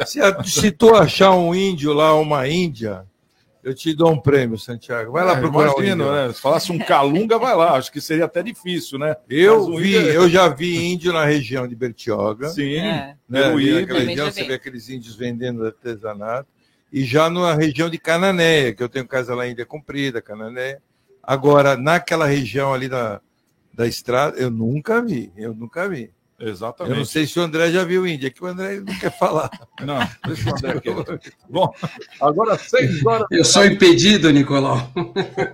se, se tu achar um índio lá, uma índia, eu te dou um prêmio, Santiago. Vai lá é, procurar imagino, um né? Se falasse um calunga, vai lá. Acho que seria até difícil, né? Eu um vi, índio... eu já vi índio na região de Bertioga. Sim. É. Né? Naquela região, você vê aqueles índios vendendo artesanato. E já na região de Cananéia, que eu tenho casa lá em Ilha Comprida, Cananéia. Agora, naquela região ali da, da estrada, eu nunca vi, eu nunca vi. Exatamente. Eu não sei se o André já viu Índia, que o André não quer falar. *laughs* Não, deixa o André aqui. *laughs* Bom, agora seis horas. Eu sou impedido, Nicolau.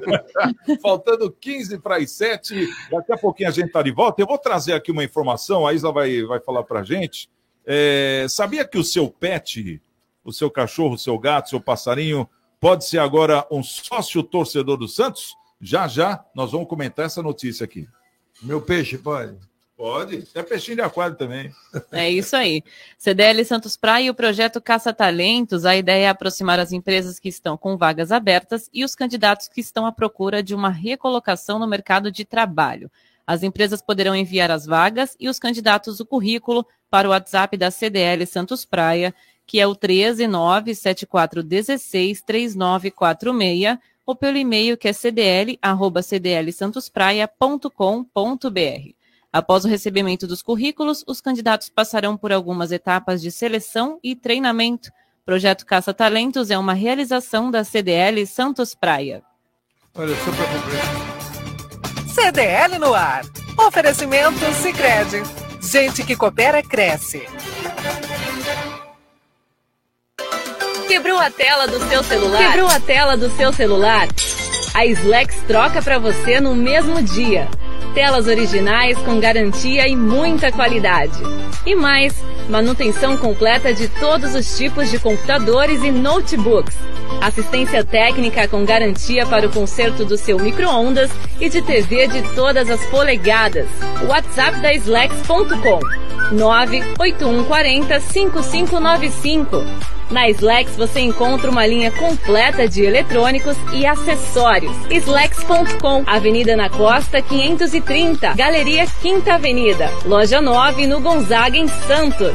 *laughs* Faltando 15 para as 7. Daqui a pouquinho a gente está de volta. Eu vou trazer aqui uma informação, a Isla vai, vai falar para a gente. É, sabia que o seu pet, o seu cachorro, o seu gato, o seu passarinho, pode ser agora um sócio torcedor do Santos? Já já nós vamos comentar essa notícia aqui. Meu peixe pode? Pode, é peixinho de aquário também. É isso aí. CDL Santos Praia e o projeto Caça Talentos, a ideia é aproximar as empresas que estão com vagas abertas e os candidatos que estão à procura de uma recolocação no mercado de trabalho. As empresas poderão enviar as vagas e os candidatos o currículo para o WhatsApp da CDL Santos Praia, que é o 13974163946, ou pelo e-mail que é cdl@cdlsantospraia.com.br. Após o recebimento dos currículos, os candidatos passarão por algumas etapas de seleção e treinamento. Projeto Caça Talentos é uma realização da CDL Santos Praia. Olha, só para CDL no ar. Oferecimento Sicredi. Gente que coopera cresce. Quebrou a tela do seu celular? Quebrou a tela do seu celular? A Slex troca para você no mesmo dia. Telas originais com garantia e muita qualidade. E mais, manutenção completa de todos os tipos de computadores e notebooks. Assistência técnica com garantia para o conserto do seu micro-ondas e de TV de todas as polegadas. WhatsApp da Slex.com 98140 5595. Na Slex você encontra uma linha completa de eletrônicos e acessórios. Slex.com, Avenida na Costa 530, Galeria Quinta Avenida, Loja 9 no Gonzaga em Santos.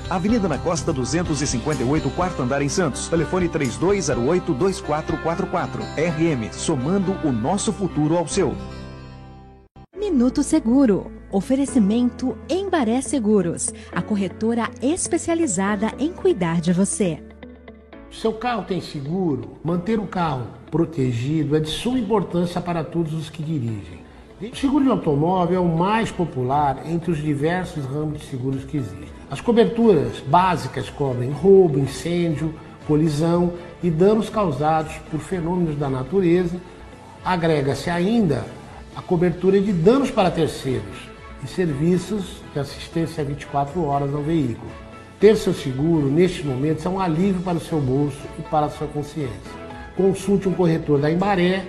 Avenida na Costa 258, quarto andar em Santos. Telefone 3208-2444. RM, somando o nosso futuro ao seu. Minuto Seguro. Oferecimento Embaré Seguros, a corretora especializada em cuidar de você. Seu carro tem seguro? Manter o carro protegido é de suma importância para todos os que dirigem. O seguro de automóvel é o mais popular entre os diversos ramos de seguros que existem. As coberturas básicas cobrem roubo, incêndio, colisão e danos causados por fenômenos da natureza. Agrega-se ainda a cobertura de danos para terceiros e serviços de assistência 24 horas ao veículo. Ter seu seguro, neste momento, é um alívio para o seu bolso e para a sua consciência. Consulte um corretor da Embaré,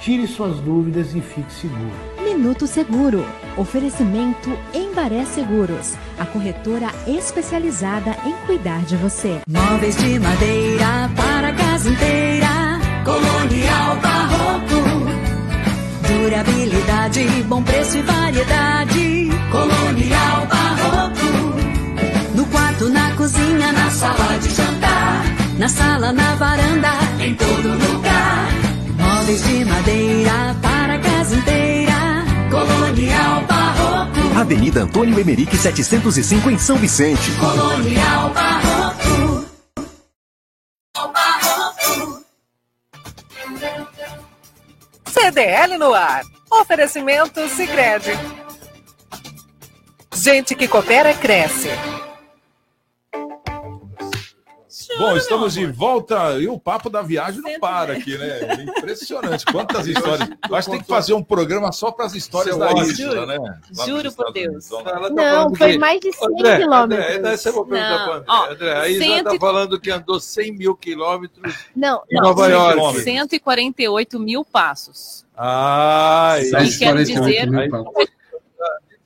tire suas dúvidas e fique seguro. Minuto Seguro. Oferecimento Embaré Seguros, a corretora especializada em cuidar de você. Móveis de madeira para a casa inteira. Colonial Barroco. Durabilidade, bom preço e variedade. Colonial Barroco. No quarto, na cozinha, na sala de jantar. Na sala, na varanda, em todo lugar. Móveis de madeira para a casa inteira. Colonial Barroco. Avenida Antônio Emerick 705 em São Vicente. Colonial Barroco. CDL no ar. Oferecimento Sicredi. Gente que coopera cresce. Bom, estamos de volta e o papo da viagem não para aqui, né? Impressionante. Quantas *laughs* histórias. Acho que tem que fazer um programa só para as histórias da Isla, né? Lá Juro por Deus. Tá Não, falando foi que- mais de 100 André, quilômetros. André, essa é André. ó, André, a cento está e- falando que andou 100 mil quilômetros Não, em Nova York. 148 mil passos. Ah, E quero dizer-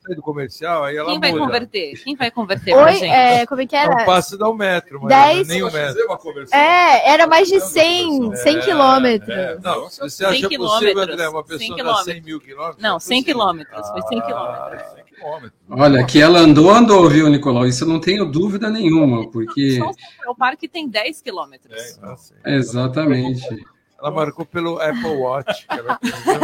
Aí, sai do comercial, aí ela Quem vai muda. converter? Quem vai converter pra Oi, gente? é, como é que Não era? passa dar um metro, mas Dez- nem um metro. É, era mais de 100, 100 quilômetros. Não, se você 100 acha possível, André, uma 100 pessoa dar quilômetros. 100 mil quilômetros? Não, 100 quilômetros. Foi 100 Ah, quilômetros. Olha, que ela andou, andou, viu, Nicolau? Isso eu não tenho dúvida nenhuma, porque. O parque tem 10 quilômetros. Exatamente. Ela marcou pelo Apple Watch. que ela entendeu.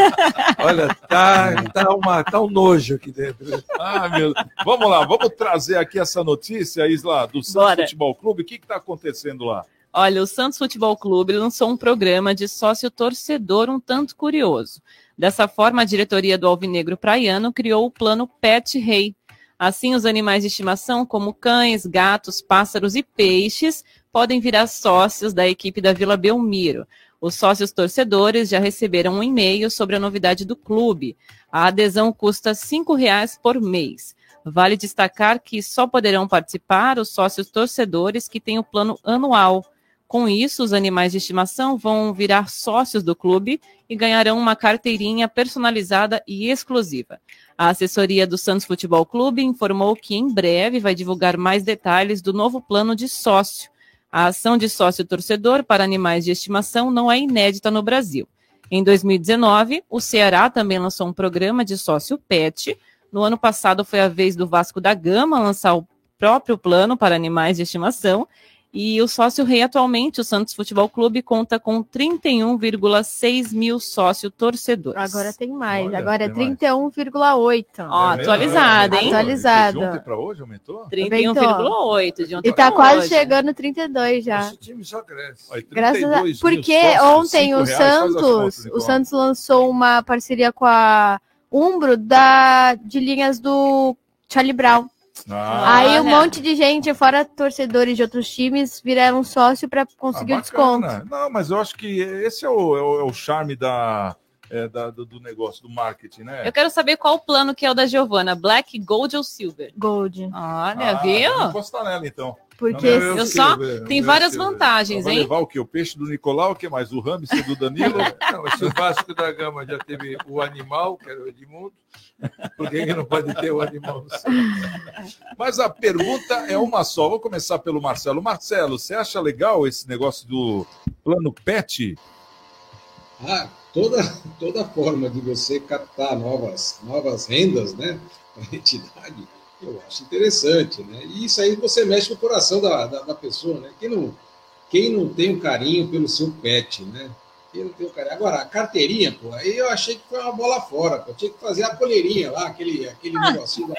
Olha, tá, tá, uma, tá um nojo aqui dentro. Ah, meu Vamos lá, vamos trazer aqui essa notícia, Isla, do Santos Bora. Futebol Clube. O que está acontecendo lá? Olha, o Santos Futebol Clube lançou um programa de sócio torcedor um tanto curioso. Dessa forma, a diretoria do Alvinegro Praiano criou o plano Pet Rei. Assim, os animais de estimação, como cães, gatos, pássaros e peixes, podem virar sócios da equipe da Vila Belmiro. Os sócios torcedores já receberam um e-mail sobre a novidade do clube. A adesão custa R$ 5,00 por mês. Vale destacar que só poderão participar os sócios torcedores que têm o plano anual. Com isso, os animais de estimação vão virar sócios do clube e ganharão uma carteirinha personalizada e exclusiva. A assessoria do Santos Futebol Clube informou que em breve vai divulgar mais detalhes do novo plano de sócio. A ação de sócio torcedor para animais de estimação não é inédita no Brasil. Em 2019, o Ceará também lançou um programa de sócio PET. No ano passado foi a vez do Vasco da Gama lançar o próprio plano para animais de estimação. E o sócio rei atualmente, o Santos Futebol Clube, conta com 31,6 mil sócio torcedores. Agora tem mais, Olha, agora é tem mais. 31,8. Ó, É atualizado, hein? Atualizado. De ontem para hoje aumentou? 31,8 de ontem E tá quase hoje. chegando 32 já. O time só cresce. Graças a 32 mil porque ontem o Santos, contas, o. Santos lançou uma parceria com a Umbro da de linhas do Charlie Brown. Ah, Aí um Olha. monte de gente, fora torcedores de outros times, viraram sócio para conseguir ah, o desconto. Não, mas eu acho que esse é o, é o, é o charme da, é, da- do, do negócio, do marketing, né? Eu quero saber qual o plano que é o da Giovana, Black, Gold ou Silver? Gold. Olha, Ah, viu? Vamos encostar nela, então. Porque Não, Eu sei, só velho, tem eu várias sei, vantagens, hein? levar o quê? O peixe do Nicolau, o que mais? O hamster do Danilo? *laughs* Não, se o Vasco da Gama já teve o animal, que era o Edmundo, por que, não pode ter o animal? Mas a pergunta é uma só. Vou começar pelo Marcelo. Marcelo, você acha legal esse negócio do plano PET? Ah, toda, toda forma de você captar novas, novas rendas né, para a entidade, eu acho interessante. Né? E isso aí você mexe com o coração da, da, da pessoa. Né? Quem, não, quem não tem um carinho pelo seu pet, né? Quem não tem um carinho. Agora, a carteirinha, pô, aí eu achei que foi uma bola fora. Pô. Tinha que fazer a coleirinha lá, aquele, aquele negocinho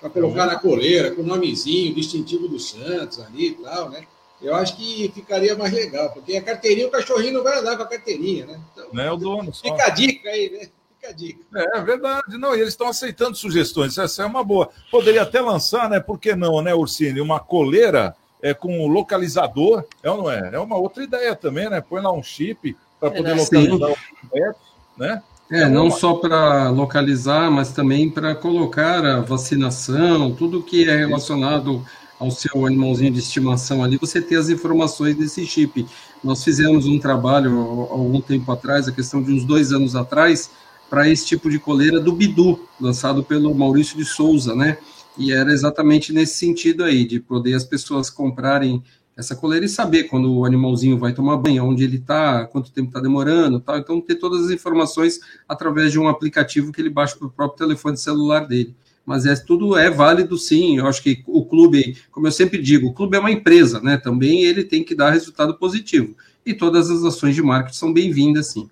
para colocar na coleira, com o nomezinho, distintivo do Santos ali e tal, né? Eu acho que ficaria mais legal, porque a carteirinha, o cachorrinho não vai andar com a carteirinha, né? Então, Não é o dono só. fica a dica aí, né? Fica a dica. É verdade. Não, e eles estão aceitando sugestões. Essa é uma boa. Poderia até lançar, né? Por que não, né, Ursini? Uma coleira é, com localizador. É ou não é? É uma outra ideia também, né? Põe lá um chip para poder localizar o pet, né? É, não só para localizar, mas também para colocar a vacinação, tudo que é relacionado ao seu animalzinho de estimação ali, você ter as informações desse chip. Nós fizemos um trabalho há algum tempo atrás, a questão de uns dois anos atrás, para esse tipo de coleira do Bidu, lançado pelo Maurício de Souza, né? E era exatamente nesse sentido aí, de poder as pessoas comprarem essa coleira e saber quando o animalzinho vai tomar banho, onde ele está, quanto tempo está demorando, tal. Então ter todas as informações através de um aplicativo que ele baixa para o próprio telefone celular dele. Mas é tudo é válido, sim. Eu acho que o clube, como eu sempre digo, o clube é uma empresa, né? Também ele tem que dar resultado positivo. E todas as ações de marketing são bem-vindas, sim.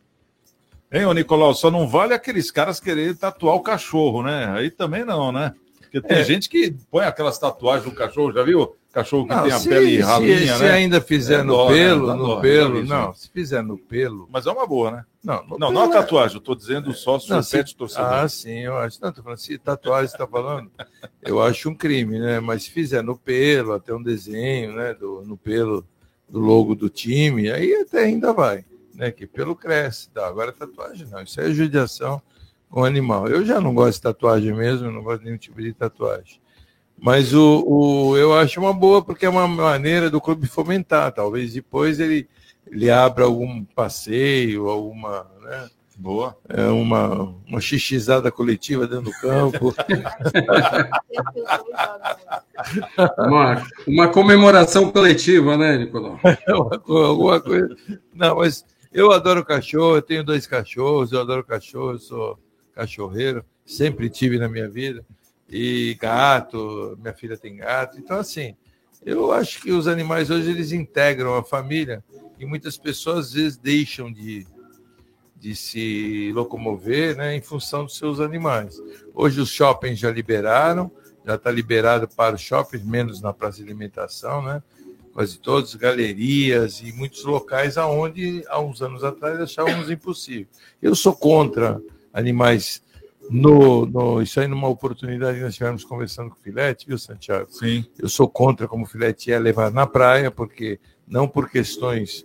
Hein, ô Nicolau, só não vale aqueles caras quererem tatuar o cachorro, né? Aí também não, né? Porque tem É. gente que põe aquelas tatuagens no cachorro, já viu? Cachorro que Não, tem a se- pele se- ralinha, se né? ainda fizer É no dó, né? pelo, Dá no dó, pelo, vi, não. Se fizer no pelo. Mas é uma boa, né? Não, Não, não a é- tatuagem, eu tô dizendo só se Não, o se- pet torcedor. Ah, sim, eu acho. Não, tô falando, se tatuagem está falando, eu acho um crime, né? Mas se fizer no pelo, até um desenho, né? Do, no pelo do logo do time, aí até ainda vai, né? Que pelo cresce, tá? Agora tatuagem não, isso é judiação com o animal. Eu já não gosto de tatuagem mesmo, não gosto de nenhum tipo de tatuagem. Mas o, o, eu acho uma boa porque é uma maneira do clube fomentar. Talvez depois ele, ele abra algum passeio, alguma. Né? Boa. É uma, uma xixizada coletiva dentro do campo. *laughs* Uma, uma comemoração coletiva, né, Nicolau? *laughs* Uma co- alguma coisa. Não, mas eu adoro cachorro, eu tenho dois cachorros, eu adoro cachorro, eu sou cachorreiro, sempre tive na minha vida. E gato, minha filha tem gato. Então, assim, eu acho que os animais hoje eles integram a família e muitas pessoas às vezes deixam de, de se locomover né, em função dos seus animais. Hoje os shoppings já liberaram, já está liberado para os shoppings, menos na praça de alimentação, né? Quase todos, galerias e muitos locais aonde há uns anos atrás achávamos impossível. Eu sou contra animais no, no isso aí numa oportunidade que nós tivemos conversando com o Filete, viu, Santiago? Sim. Eu sou contra como o Filete é levar na praia, porque não por questões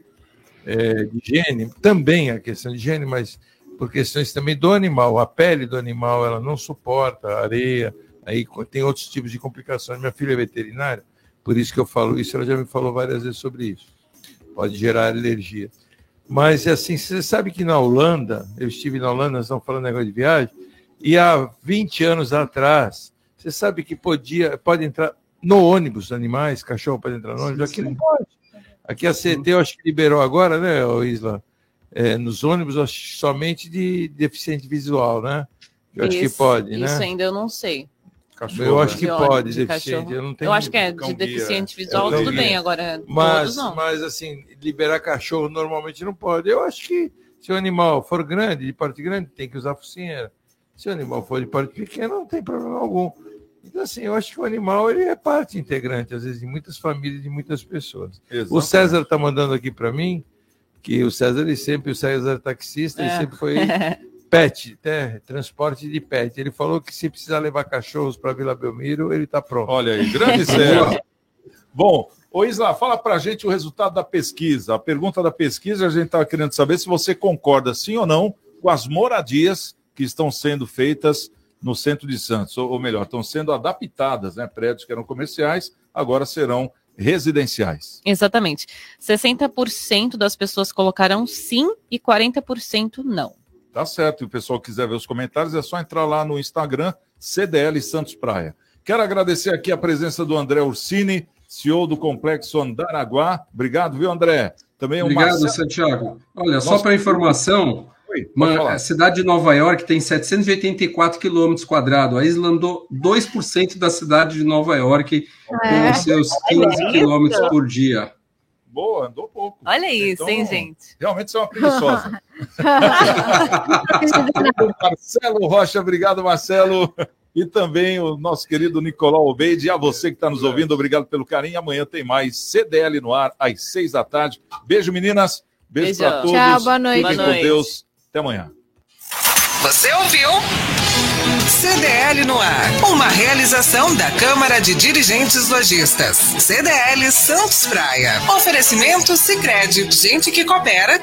é, de higiene, também a questão de higiene, mas por questões também do animal. A pele do animal ela não suporta a areia, aí tem outros tipos de complicações. Minha filha é veterinária, por isso que eu falo isso, ela já me falou várias vezes sobre isso. Pode gerar alergia. Mas assim, você sabe que na Holanda, eu estive na Holanda, nós estamos falando negócio de viagem, e há 20 anos atrás, você sabe que podia, pode entrar no ônibus animais, cachorro pode entrar no ônibus, aqui não pode. Aqui a CT eu acho que liberou agora, né, Isla? É, nos ônibus, acho somente de deficiente visual, né? Eu acho que pode, né? Isso ainda eu não sei. Cachorro, eu acho né? que De óleo pode, de deficiente. cachorro. Eu, não tenho Eu acho que é de deficiente visual, tudo bem. Agora, Mas, todos não. mas assim, liberar cachorro normalmente não pode. Eu acho que se o animal for grande, de porte grande, tem que usar focinheira. Se o animal for de porte pequeno, não tem problema algum. Então, assim, eu acho que o animal ele é parte integrante, às vezes, de muitas famílias, de muitas pessoas. O Exatamente. César está mandando aqui para mim que o César, ele sempre, o César é taxista, ele É. sempre foi *laughs* pet, né? transporte de pet. Ele falou que se precisar levar cachorros para Vila Belmiro, ele está pronto. Olha aí, grande *laughs* César. Bom, ô Isla, fala pra gente o resultado da pesquisa. A pergunta da pesquisa, a gente estava querendo saber se você concorda sim ou não com as moradias que estão sendo feitas no centro de Santos, ou, ou melhor, estão sendo adaptadas, né? Prédios que eram comerciais, agora serão residenciais. Exatamente. 60% das pessoas colocaram sim e 40% não. Tá certo. E o pessoal quiser ver os comentários, é só entrar lá no Instagram, CDL Santos Praia. Quero agradecer aqui a presença do André Ursini, CEO do Complexo Andaraguá. Obrigado, viu, André? Também o Obrigado, Marcelo- Santiago. Olha, só Nosso- para informação, Oi, uma- a cidade de Nova York tem 784 quilômetros quadrados. A Isla andou 2% da cidade de Nova York É. com os seus Olha 15 isso. quilômetros por dia. Boa, andou pouco. Olha isso, Então, hein, gente? Realmente você é uma preguiçosa. *laughs* Marcelo Rocha, obrigado, Marcelo. E também o nosso querido Nicolau Obeide. E a você que está nos ouvindo, obrigado pelo carinho. Amanhã tem mais CDL no ar, às seis da tarde. Beijo, meninas. Beijo Beijão. para todos. Tchau, boa noite. Fiquem Boa com noite. Deus. Até amanhã. Você ouviu? CDL no ar. Uma realização da Câmara de Dirigentes Lojistas. CDL Santos Praia. Oferecimento Sicredi. Gente que coopera